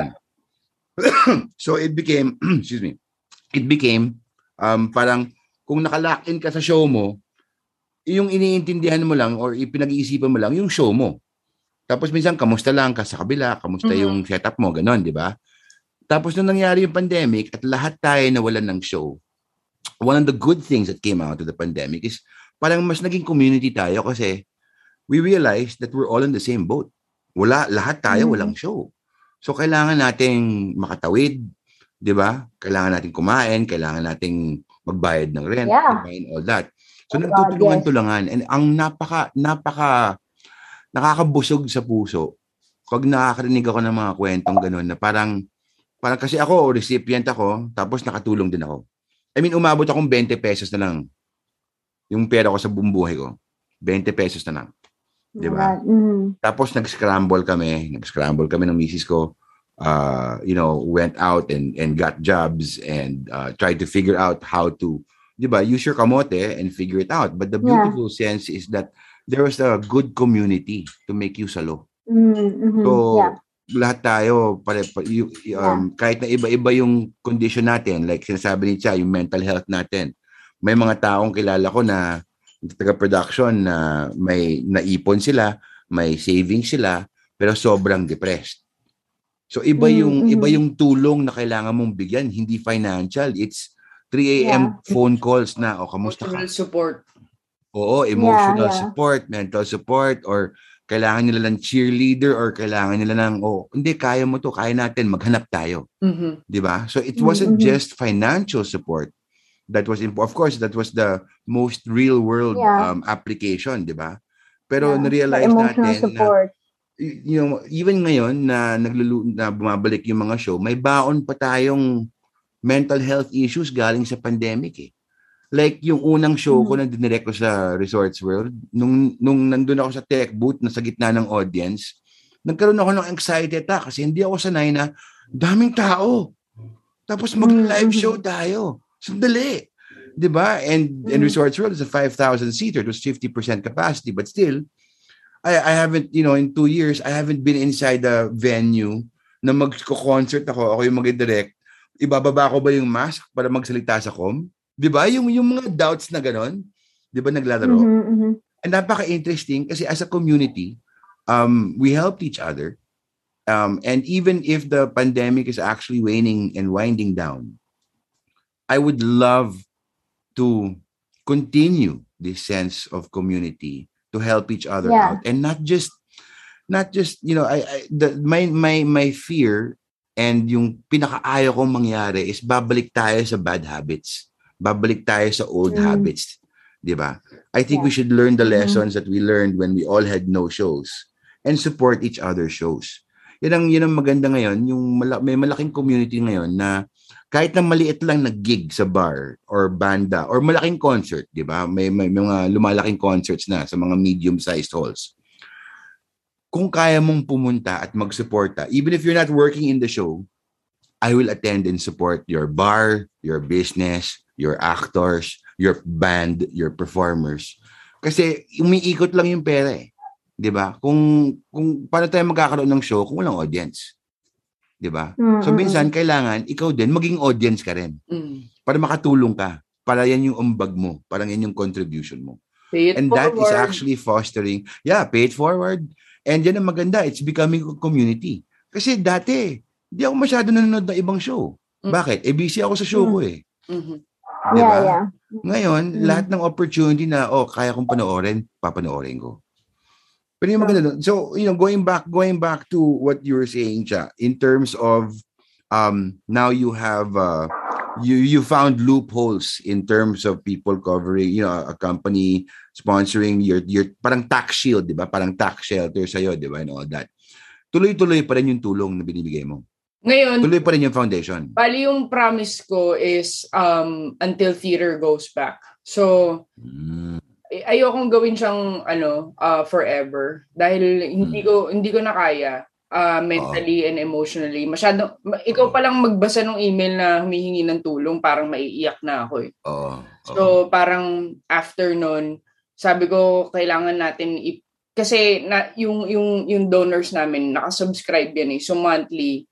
*clears throat* so it became, *clears throat* excuse me, it became um, parang kung nakalock in ka sa show mo, yung iniintindihan mo lang or ipinag-iisipan mo lang yung show mo. Tapos minsan, kamusta lang ka sa kabila, kamusta Mhm. yung setup mo, ganon, di ba? Tapos nung nangyari yung pandemic at lahat tayo nawalan ng show, one of the good things that came out of the pandemic is parang mas naging community tayo kasi we realized that we're all in the same boat. Wala, lahat tayo Mhm. walang show. So kailangan nating makatawid, 'di ba? Kailangan nating kumain, kailangan nating magbayad ng rent, Yeah. diba, and all that. So Oh God, nagtutulungan-tulangan and ang napaka napaka nakakabusog sa puso pag nakakarinig ako ng mga kwentong ganun na parang parang kasi ako recipient ako tapos nakatulong din ako. I mean umabot akong 20 pesos na lang yung pera ko sa buong buhay ko. 20 pesos na lang. Di ba? Mm. Tapos nag-scramble kami, nag-scramble kami ng misis ko. Uh, you know, went out and and got jobs and uh, tried to figure out how to, 'di ba, use your kamote and figure it out. But the Yeah. beautiful sense is that there was a good community to make you salo. Mm, mhm, So, yeah. lahat tayo, pare, pa- you- um, kahit na iba-iba yung condition natin, like sinasabi ni Cha, yung mental health natin. May mga taong kilala ko na taga-production na may naipon sila, may savings sila, pero sobrang depressed. So iba Mm, yung iba mhm. yung tulong na kailangan mong bigyan, hindi financial. It's 3 a.m. phone calls na o kamusta ka? Emotional support. Oo, emotional yeah. support, mental support, or kailangan nila ng cheerleader or kailangan nila ng, oh, hindi, kaya mo to, kaya natin, maghanap tayo. Mhm. Di ba? So it wasn't Mhm. just financial support. That was, imp- of course, that was the most real world Yeah. um, application, di ba? Pero Yeah. na-realize natin na, support. y- you know, even ngayon na naglulu na bumabalik yung mga show, may baon pa tayong mental health issues galing sa pandemic eh. Like yung unang show ko na dinirect ko sa Resorts World, nung nung nandun ako sa tech booth na sa gitna ng audience, nagkaroon ako ng anxiety attack kasi hindi ako sanay na daming tao. Tapos mag-live Mhm. show tayo. Sandali. 'Di ba? And and Mhm. Resorts World is a 5,000 seater. It was 50% capacity, but still I I haven't, you know, in two years, I haven't been inside the venue na magko-concert ako, ako yung mag-direct. Ibababa ko ba yung mask para magsalita sa com? 'Di ba? Yung yung mga doubts na ganon, 'di ba naglalaro? Mhm, mhm. And napaka-interesting kasi as a community, um, we helped each other. Um, and even if the pandemic is actually waning and winding down, I would love to continue this sense of community to help each other Yeah. out and not just not just you know I, I the my my my fear and yung pinakaayaw kong mangyari is babalik tayo sa bad habits babalik tayo sa old Mm. habits 'di ba I think we should learn the Mhm. lessons that we learned when we all had no shows and support each other's shows yan ang yun ang maganda ngayon yung mala- may malaking community ngayon na kahit na maliit lang na gig sa bar or banda or malaking concert, 'di ba? May, may mga lumalaking concerts na sa mga medium-sized halls. Kung kaya mong pumunta at magsuporta, even if you're not working in the show, I will attend and support your bar, your business, your actors, your band, your performers. Kasi umiikot lang yung pera eh. 'Di ba? Kung kung paano tayo magkakaroon ng show kung walang audience? 'Di ba? Mm, So mm, minsan kailangan ikaw din maging audience ka rin Mm. para makatulong ka. Para yan yung umbag mo, parang yan yung contribution mo. Pay it And that is forward. actually fostering, yeah, pay it forward. And yan ang maganda, it's becoming a community. Kasi dati, di ako masyado nanonood ng ibang show. Mm. Bakit? Eh, busy ako sa show ko eh. Mhm. Di Yeah, ba? yeah. Ngayon, Mm. lahat ng opportunity na, oh, kaya kong panoorin, papanoorin ko. Pero yung maganda doon, so, you know, going back, going back to what you were saying, Cha, in terms of, um, now you have, uh, you, you found loopholes in terms of people covering, you know, a company sponsoring your, your, parang tax shield, di ba? Parang tax shelter sa'yo, di ba? And all that. Tuloy-tuloy pa rin yung tulong na binibigay mo. Ngayon, Tuloy pa rin yung foundation. bali yung promise ko is um until theater goes back. So, Mm. Ay- ayokong gawin siyang ano uh, forever. Dahil hindi Hmm. ko hindi ko na kaya uh, mentally and emotionally. Masyado ma- ikaw pa lang magbasa ng email na humihingi ng tulong parang maiiyak na ako eh. So parang after nun sabi ko kailangan natin i- kasi na yung yung yung donors namin naka-subscribe yan eh. So monthly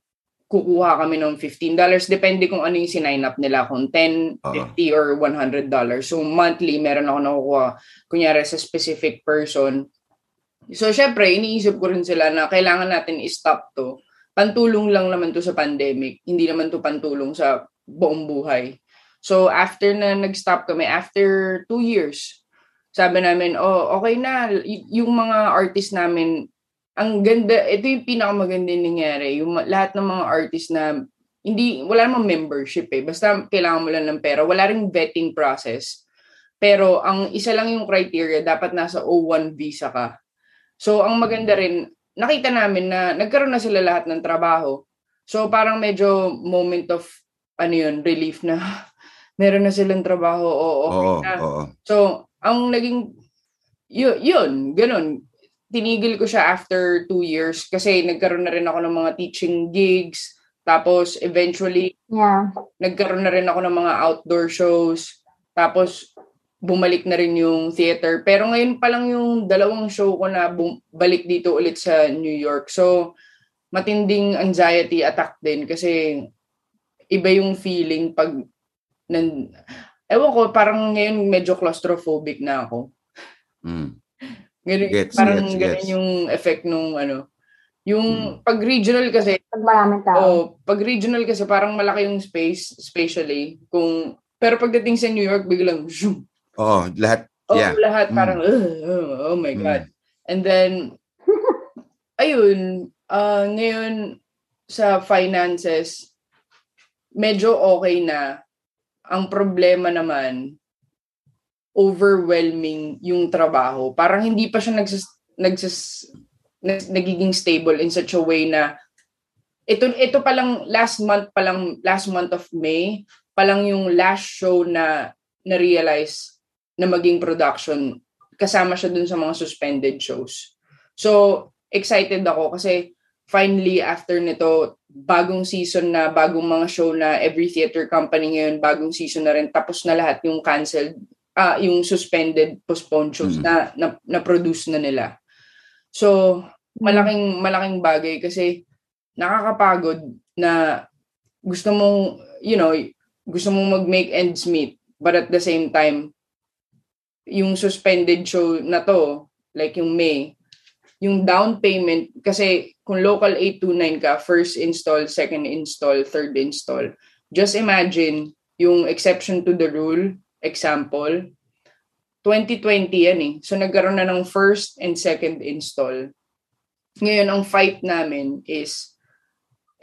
kukuha kami ng $15. Depende kung ano yung sinign up nila, kung 10, Oo. 50, or $100. So monthly, meron ako nakukuha, kunyari sa specific person. So syempre, iniisip ko rin sila na kailangan natin i-stop to. Pantulong lang naman to sa pandemic. Hindi naman to pantulong sa buong buhay. So after na nag-stop kami, after two years, sabi namin, oh, okay na. Y- yung mga artist namin, ang ganda, ito yung pinakamaganda yung nangyari. Yung lahat ng mga artist na hindi, wala namang membership eh. Basta kailangan mo lang ng pera. Wala ring vetting process. Pero ang isa lang yung criteria, dapat nasa O1 visa ka. So ang maganda rin, nakita namin na nagkaroon na sila lahat ng trabaho. So parang medyo moment of ano yun, relief na *laughs* meron na silang trabaho. Oo, okay Oo, na. oo. So, ang naging, yun, yun ganun. Tinigil ko siya after two years kasi nagkaroon na rin ako ng mga teaching gigs. Tapos, eventually, Yeah. nagkaroon na rin ako ng mga outdoor shows. Tapos, bumalik na rin yung theater. Pero ngayon pa lang yung dalawang show ko na bumalik dito ulit sa New York. So, matinding anxiety attack din kasi iba yung feeling pag nan, ewan ko, parang ngayon medyo claustrophobic na ako. Mm. Ganun, Gets, parang gets, ganun gets. yung effect nung ano. Yung Hmm. pag regional kasi, Pag maraming tao. oh, pag regional kasi parang malaki yung space spatially. Kung pero pagdating sa New York biglang zoom. Oo, lahat. Oh, Yeah. lahat Mm. parang "Ugh, oh, oh my Mm. god. And then *laughs* ayun, ah ngayon sa finances medyo okay na. Ang problema naman overwhelming yung trabaho. Parang hindi pa siya nagsas, nagsas, nag- nagiging stable in such a way na ito ito pa lang last month pa lang last month of May pa lang yung last show na na realize na maging production kasama siya dun sa mga suspended shows. So excited ako kasi finally after nito bagong season na bagong mga show na every theater company ngayon bagong season na rin tapos na lahat yung canceled ah yung suspended postponed shows Mhm. na, na na produce na nila. So malaking malaking bagay kasi nakakapagod na gusto mong you know gusto mong mag-make ends meet but at the same time yung suspended show na to like yung May yung down payment kasi kung local 829 ka first install second install third install just imagine yung exception to the rule example 2020 yan eh so nagkaroon na ng first and second install ngayon ang fight namin is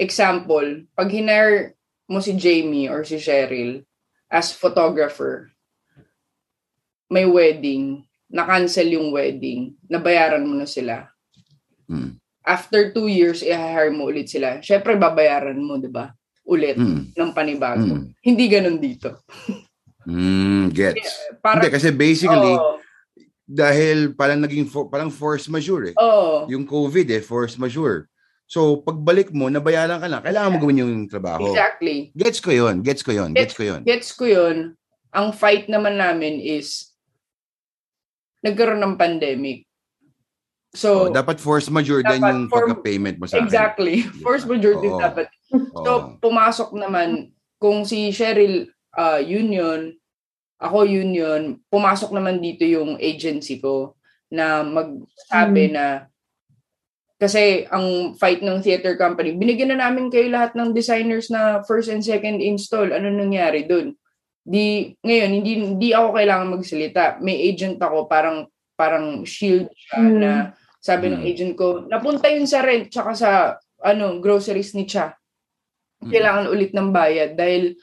example, pag hinire mo si Jamie or si Cheryl as photographer, may wedding, na-cancel yung wedding, nabayaran mo na sila. Mm. After two years, i-hire mo ulit sila. Siyempre, babayaran mo, di ba? Ulit, Mm. ng panibago. Mm. Hindi ganun dito. *laughs* Mm, gets. Para, Hindi, kasi basically, Oo. dahil parang naging for, parang force majeure eh. Oo. Yung COVID eh, force majeure. So, pagbalik mo, nabayaran ka na, kailangan mo gawin yung trabaho. Exactly. Gets ko yun, gets ko yun, gets ko yun. gets ko yun. Ang fight naman namin is nagkaroon ng pandemic. So, Oh, dapat force majeure din yung for- pagka-payment mo sa akin. exactly. *laughs* *laughs* Force majority Oo. dapat. So, pumasok naman, kung si Cheryl uh, union, ako union, pumasok naman dito yung agency ko na magsabi na kasi ang fight ng theater company, binigyan na namin kayo lahat ng designers na first and second install. Ano nangyari dun? Di, ngayon, hindi, hindi ako kailangan magsalita. May agent ako, parang, parang shield siya Mm. na sabi ng Mm. agent ko, napunta yun sa rent tsaka sa ano groceries ni Cha. Mm. Kailangan ulit ng bayad dahil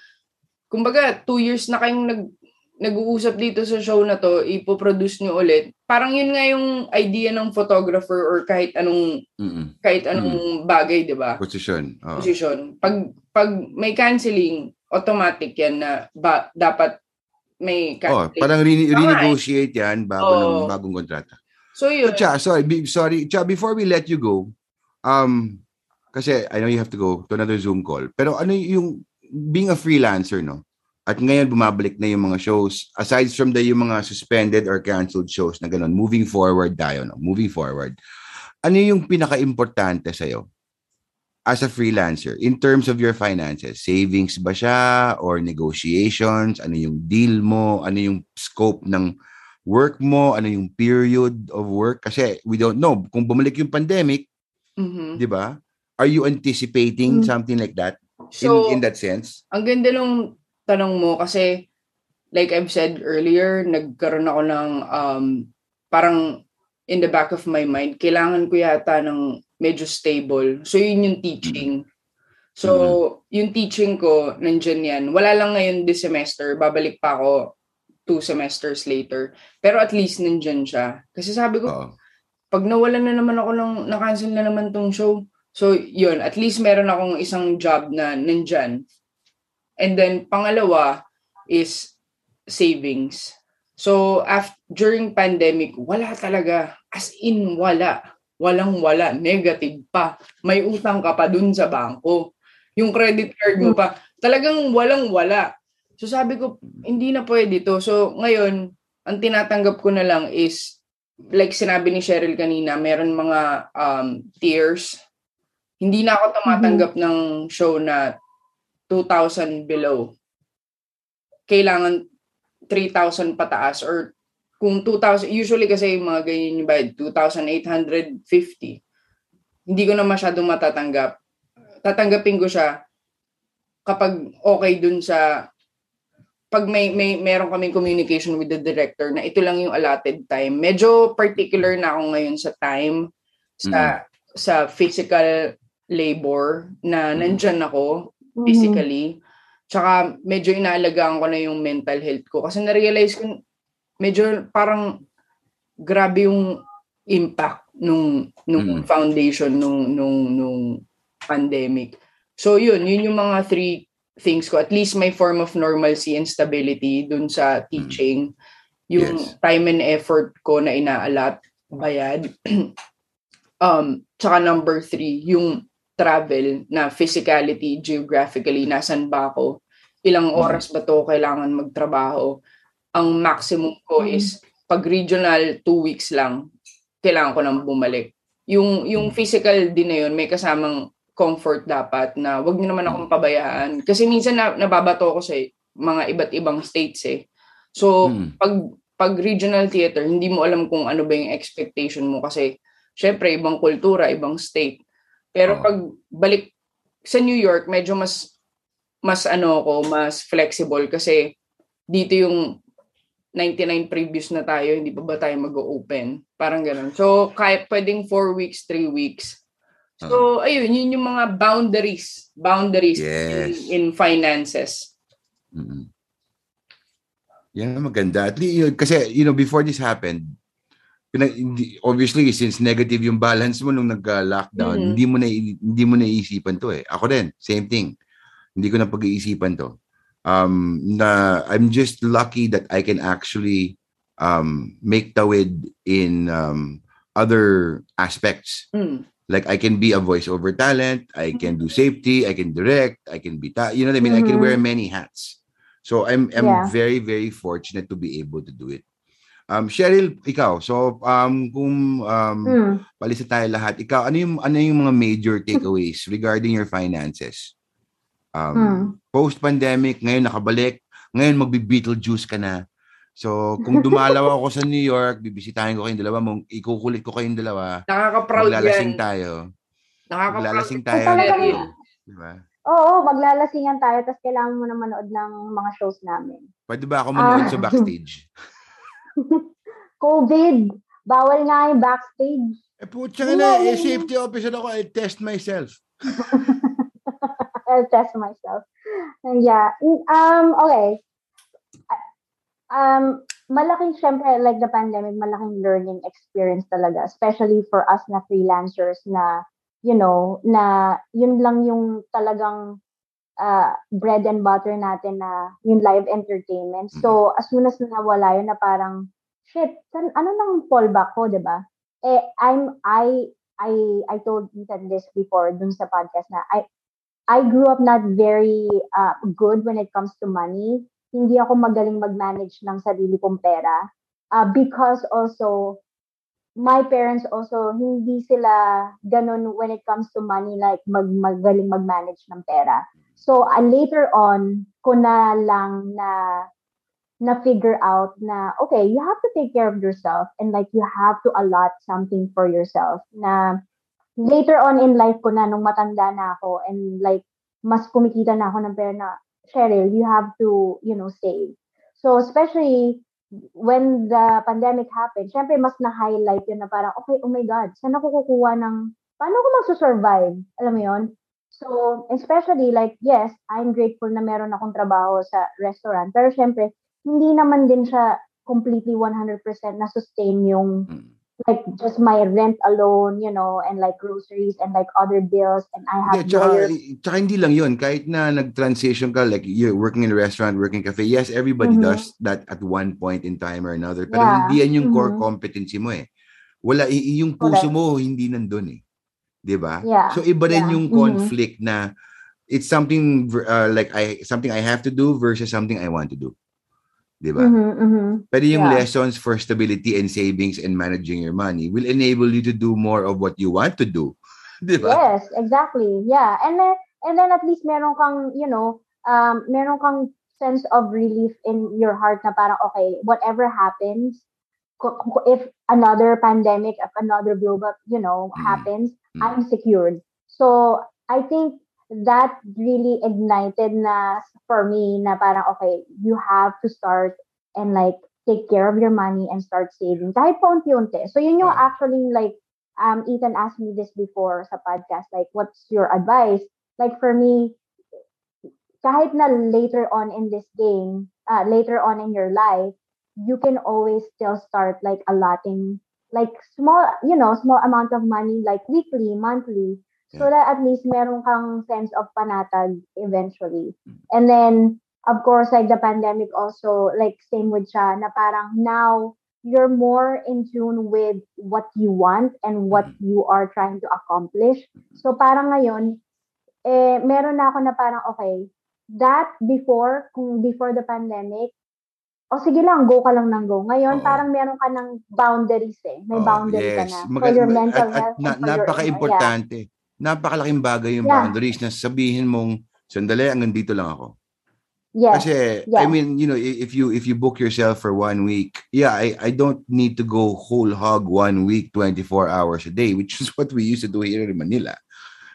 kumbaga two years na kayong nag nag-uusap dito sa show na to, ipoproduce nyo ulit. Parang yun nga yung idea ng photographer or kahit anong Mm-mm. kahit anong bagay, 'di ba? Position. Oo. Position. Pag pag may canceling, automatic yan na ba, dapat may Oh, canceling. parang re- eh. renegotiate yan bago Oo. ng bagong kontrata. so yun. So, Cha, sorry, be- sorry, Cha, before we let you go, um, kasi I know you have to go to another Zoom call, pero ano yung, being a freelancer, no? At ngayon, bumabalik na yung mga shows, aside from the yung mga suspended or canceled shows na ganun, moving forward tayo, no? Moving forward. Ano yung pinaka-importante sa'yo? as a freelancer, in terms of your finances, savings ba siya or negotiations? Ano yung deal mo? Ano yung scope ng work mo? Ano yung period of work? Kasi we don't know. Kung bumalik yung pandemic, Mhm. di ba? Are you anticipating Mm. something like that So, in, in that sense? ang ganda nung tanong mo kasi like I've said earlier, nagkaroon ako ng um, parang in the back of my mind, kailangan ko yata ng medyo stable. So yun yung teaching. So yung teaching ko, nandyan yan. Wala lang ngayon this semester, babalik pa ako two semesters later. Pero at least nandyan siya. Kasi sabi ko, pag nawalan na naman ako ng, na-cancel na naman tong show. So, yun, at least meron akong isang job na nandyan. And then, pangalawa is savings. So, after, during pandemic, wala talaga. As in, wala. Walang wala. Negative pa. May utang ka pa dun sa bangko. Yung credit card mo pa. Talagang walang wala. So, sabi ko, hindi na pwede to. So, ngayon, ang tinatanggap ko na lang is like sinabi ni Cheryl kanina, meron mga um, tiers. Hindi na ako tumatanggap ng show na 2,000 below. Kailangan 3,000 pataas or kung 2,000, usually kasi yung mga ganyan yung bayad, 2,850. Hindi ko na masyadong matatanggap. Tatanggapin ko siya kapag okay dun sa pag may may meron kaming communication with the director na ito lang yung allotted time. Medyo particular na ako ngayon sa time sa sa physical labor na nandyan ako Mhm. physically. Tsaka medyo inaalagaan ko na yung mental health ko kasi na-realize ko medyo parang grabe yung impact nung nung Mm. foundation nung nung nung pandemic. So yun, yun yung mga three things ko. At least may form of normalcy and stability dun sa teaching. Yung Yes. time and effort ko na inaalat, bayad. *clears throat* um, tsaka number three, yung travel na physicality, geographically, nasan ba ako? Ilang oras ba to kailangan magtrabaho? Ang maximum ko Mm. is pag regional, two weeks lang, kailangan ko nang bumalik. Yung, yung physical din na yun, may kasamang comfort dapat na wag niyo naman akong pabayaan. Kasi minsan na, nababato ko sa mga iba't ibang states eh. So, Mm. pag pag regional theater, hindi mo alam kung ano ba yung expectation mo kasi syempre ibang kultura, ibang state. Pero Oo. pag balik sa New York, medyo mas mas ano ko, mas flexible kasi dito yung 99 previous na tayo, hindi pa ba tayo mag-open? Parang ganun. So, kahit pwedeng 4 weeks, 3 weeks. So, ayun, yun yung mga boundaries. Boundaries Yes. in, in finances. Mm. Yan ang maganda. At least, kasi, you know, before this happened, obviously, since negative yung balance mo nung nag-lockdown, Mhm. hindi mo na hindi mo naiisipan to eh. Ako din, same thing. Hindi ko na pag-iisipan to. Um, na I'm just lucky that I can actually um, make tawid in um, other aspects. Mm. Like I can be a voiceover talent, I can do safety, I can direct, I can be ta- you know what I mean? I can Mhm. wear many hats. So I'm I'm Yeah. very very fortunate to be able to do it. Um Cheryl, ikaw. So um kung um Hmm. palisa tayo lahat, ikaw ano yung ano yung mga major takeaways *laughs* regarding your finances? Um Hmm. post-pandemic, ngayon nakabalik, ngayon magbi-Beetlejuice ka na. So, kung dumalaw ako sa New York, bibisitahin ko kayong dalawa, mong ikukulit ko kayong dalawa, Nakaka-proud maglalasing yan. tayo. Nakaka-proud. Maglalasing Ay, tayo. talagang- Cheryl. Diba? Oo, maglalasingan tayo tapos kailangan mo na manood ng mga shows namin. Pwede ba ako manood Ah. sa backstage? *laughs* *laughs* COVID! Bawal nga yung backstage. Eh, putya nga na, eh, safety officer ako, I test myself. I'll test myself. *laughs* And yeah. Um, okay. Um, malaking, syempre, like the pandemic, malaking learning experience talaga, especially for us na freelancers na, you know, na yun lang yung talagang uh, bread and butter natin na yung live entertainment. So, as soon as nawala yun na parang, shit, san, ano nang fallback ko, di ba? Eh, I'm, I, I, I told Ethan this before dun sa podcast na I, I grew up not very uh, good when it comes to money. Hindi ako magaling mag-manage ng sarili kong pera. Uh, because also, my parents also, hindi sila ganun when it comes to money, like mag magaling mag-manage ng pera. So, uh, later on, ko na lang na na figure out na, okay, you have to take care of yourself and like you have to allot something for yourself na later on in life ko na nung matanda na ako and like mas kumikita na ako ng pera na, Cheryl, you have to, you know, save. So, especially when the pandemic happened, syempre mas na-highlight yun na parang, okay, oh my God, saan ako kukuha ng, paano ko magsusurvive? Alam mo yon So, especially like, yes, I'm grateful na meron akong trabaho sa restaurant. Pero syempre, hindi naman din siya completely 100% na sustain yung Mm. Like just my rent alone, you know, and like groceries and like other bills and I have Yeah, tsaka, lawyers. tsaka hindi lang yun. Kahit na nag-transition ka, like you're working in a restaurant, working cafe, yes, everybody Mhm. does that at one point in time or another. Pero Yeah. hindi yan yung core Mhm. competency mo eh. Wala, yung puso Correct. mo, hindi nandun eh. 'Di ba? Yeah. So iba rin Yeah. yung Mhm. conflict na it's something uh, like I something I have to do versus something I want to do. 'Di ba? Mhm, mhm. Pero yung Yeah. lessons for stability and savings and managing your money will enable you to do more of what you want to do. *laughs* 'Di ba? Yes, exactly. Yeah. And then and then at least meron kang, you know, um meron kang sense of relief in your heart na parang okay, whatever happens, if another pandemic, if another global, you know, Mm. happens, Mm. I'm secured. So, I think that really ignited na for me na parang okay, you have to start and like take care of your money and start saving. Kahit paunti-unti. So, yun yung actually like um, Ethan asked me this before sa podcast, like, what's your advice? Like, for me, kahit na later on in this game, uh, later on in your life, you can always still start like allotting like small, you know, small amount of money, like weekly, monthly, so Yeah. that at least meron kang sense of panatag eventually. And then, of course, like the pandemic also, like same with siya, na parang now, you're more in tune with what you want and what you are trying to accomplish. So parang ngayon, eh, meron na ako na parang, okay, that before, kung before the pandemic, o sige lang, go ka lang ng go. Oo. Ngayon, parang meron ka ng boundaries eh. May Oh, boundary ka yes. na. Maga- for your mental at, at health. na, napaka-importante. Napakalaking bagay yung Yeah. boundaries na sabihin mong, sandali, hanggang dito lang ako. Yeah. Yes. Kasi yes. I mean, you know, if you if you book yourself for one week, yeah, I I don't need to go whole hog one week, 24 hours a day, which is *laughs* what we used to do here in Manila.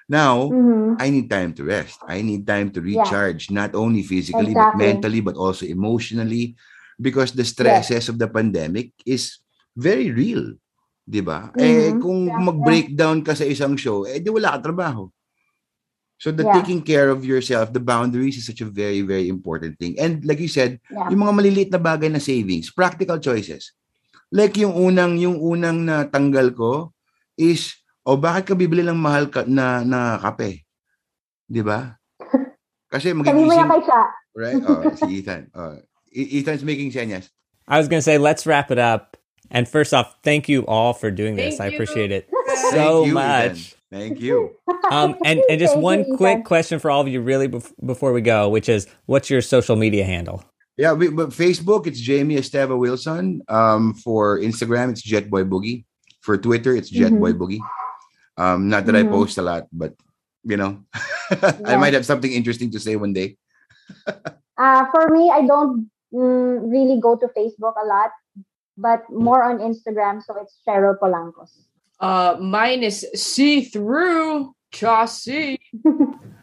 Now, Mhm. I need time to rest. I need time to Yeah. recharge, not only physically but Exactly. mentally, but also emotionally, because the stresses of the pandemic is very real. 'Di ba? Eh Mhm. kung Yeah, mag-breakdown ka sa isang show, eh di wala ka trabaho. So the Yeah. taking care of yourself, the boundaries is such a very very important thing. And like you said, Yeah. yung mga maliliit na bagay na savings, practical choices. Like yung unang yung unang na tanggal ko is o bakit ka bibili ng mahal ka, na na kape? 'Di ba? *laughs* Kasi Sabi mo magigising, Cha. right? Oh, *laughs* si Ethan. Oh, E- Ethan's making senyas. I was going to say, let's wrap it up. And first off, thank you all for doing this. Thank I you. appreciate it Thank so you, much. Ethan. Thank you. *laughs* Um, and, and just Thank you, one Ethan. quick question for all of you, really, bef- before we go, which is what's your social media handle? Yeah, we, but Facebook, it's Jamie Esteva Wilson. Um, for Instagram, it's Jetboy Boogie. For Twitter, it's Jetboy Boogie. Um, not that I Mhm. post a lot, but you know, *laughs* I might have something interesting to say one day. *laughs* Uh, for me, I don't mm, really go to Facebook a lot, but more on Instagram. So it's Cheryl Polancos. Uh, mine is see through Chaucy. *laughs*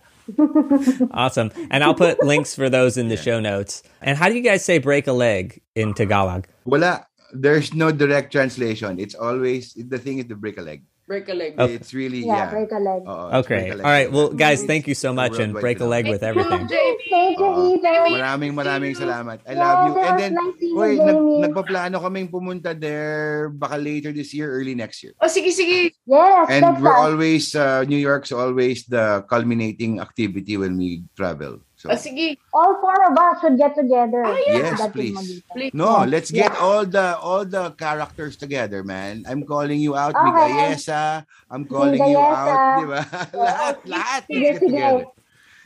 Awesome. And I'll put links for those in the show notes. And how do you guys say break a leg in Tagalog? Wala. There's no direct translation. It's always the thing is to break a leg. Break a leg. Okay. It's really yeah, yeah. break a leg. Oo, it's Okay. a leg. All right. Well, guys, thank you so much and break a leg with phenomenon. everything. Thank you, Oo. Ethan. Maraming maraming salamat. I love you. And then, nice seeing you, wait, nag, Jamie. nagpaplano kaming pumunta there baka later this year, early next year. Oh, sige, sige. Yes, And we're always, uh, New York's always the culminating activity when we travel. So, Oh, sige. All four of us should get together. Ah, yeah. Yes, That's please. Please. no, let's get yes. all the all the characters together, man. I'm calling you out, Okay. Migayesa. I'm calling you out, di ba? *laughs* lahat, lahat. Sige, Let's get sige. together.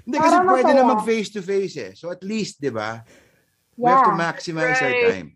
Hindi kasi Para pwede masaya. na mag-face to face eh. So at least, di ba? We have to Yeah. maximize our Right. time.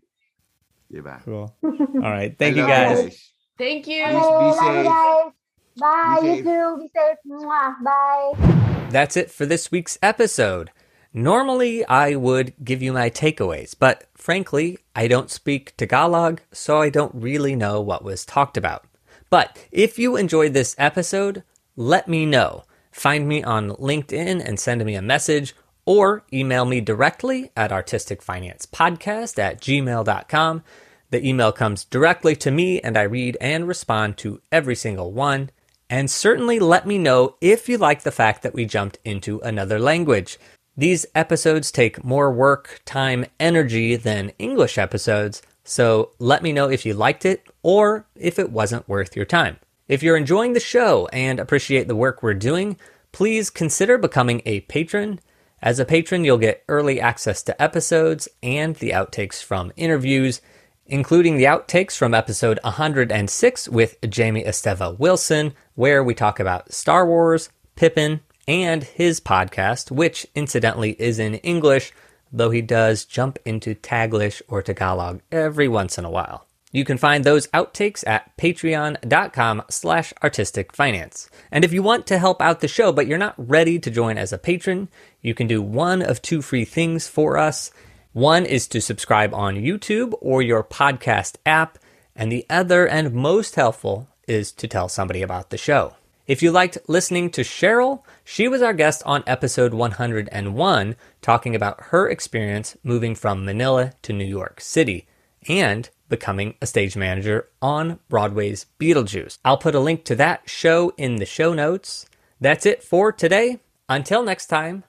Di ba? Cool. All right. Thank you guys. guys. Thank you. Please Okay, be love you safe. guys. Bye. Be you safe. too. Be safe. Mwah. Bye. That's it for this week's episode. Normally, I would give you my takeaways, but frankly, I don't speak Tagalog, so I don't really know what was talked about. But if you enjoyed this episode, let me know. Find me on LinkedIn and send me a message, or email me directly at artisticfinancepodcast at gmail.com. The email comes directly to me, and I read and respond to every single one. And certainly let me know if you like the fact that we jumped into another language. These episodes take more work, time, energy than English episodes, so let me know if you liked it or if it wasn't worth your time. If you're enjoying the show and appreciate the work we're doing, please consider becoming a patron. As a patron, you'll get early access to episodes and the outtakes from interviews, including the outtakes from episode 106 with Jamie Esteva Wilson, where we talk about Star Wars, Pippin, and his podcast, which incidentally is in English, though he does jump into Taglish or Tagalog every once in a while. You can find those outtakes at patreon.com slash artistic finance. And if you want to help out the show, but you're not ready to join as a patron, you can do one of two free things for us. One is to subscribe on YouTube or your podcast app, and the other and most helpful is to tell somebody about the show. If you liked listening to Cheryl, she was our guest on episode 101, talking about her experience moving from Manila to New York City and becoming a stage manager on Broadway's Beetlejuice. I'll put a link to that show in the show notes. That's it for today. Until next time,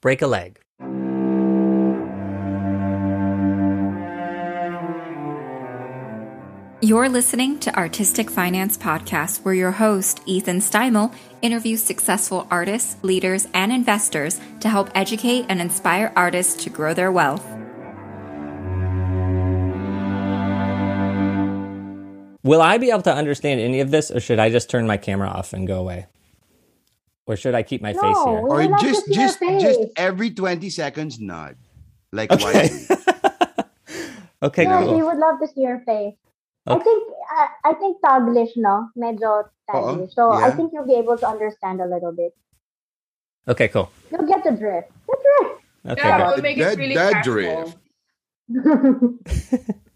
break a leg. You're listening to Artistic Finance Podcast, where your host, Ethan Steimel, interviews successful artists, leaders, and investors to help educate and inspire artists to grow their wealth. Will I be able to understand any of this, or should I just turn my camera off and go away? Or should I keep my face here? Or would just see just just every 20 seconds nod. Like Okay. wisely. *laughs* okay, Yes, cool. we would love to see your face. I think uh, I think Taglish, no, medyo Taglish. So I think you'll be able to understand a little bit. Okay, cool. You'll get the drift. The Okay, Yeah, good. we'll make That- it really that casual. drift. drift. *laughs* *laughs*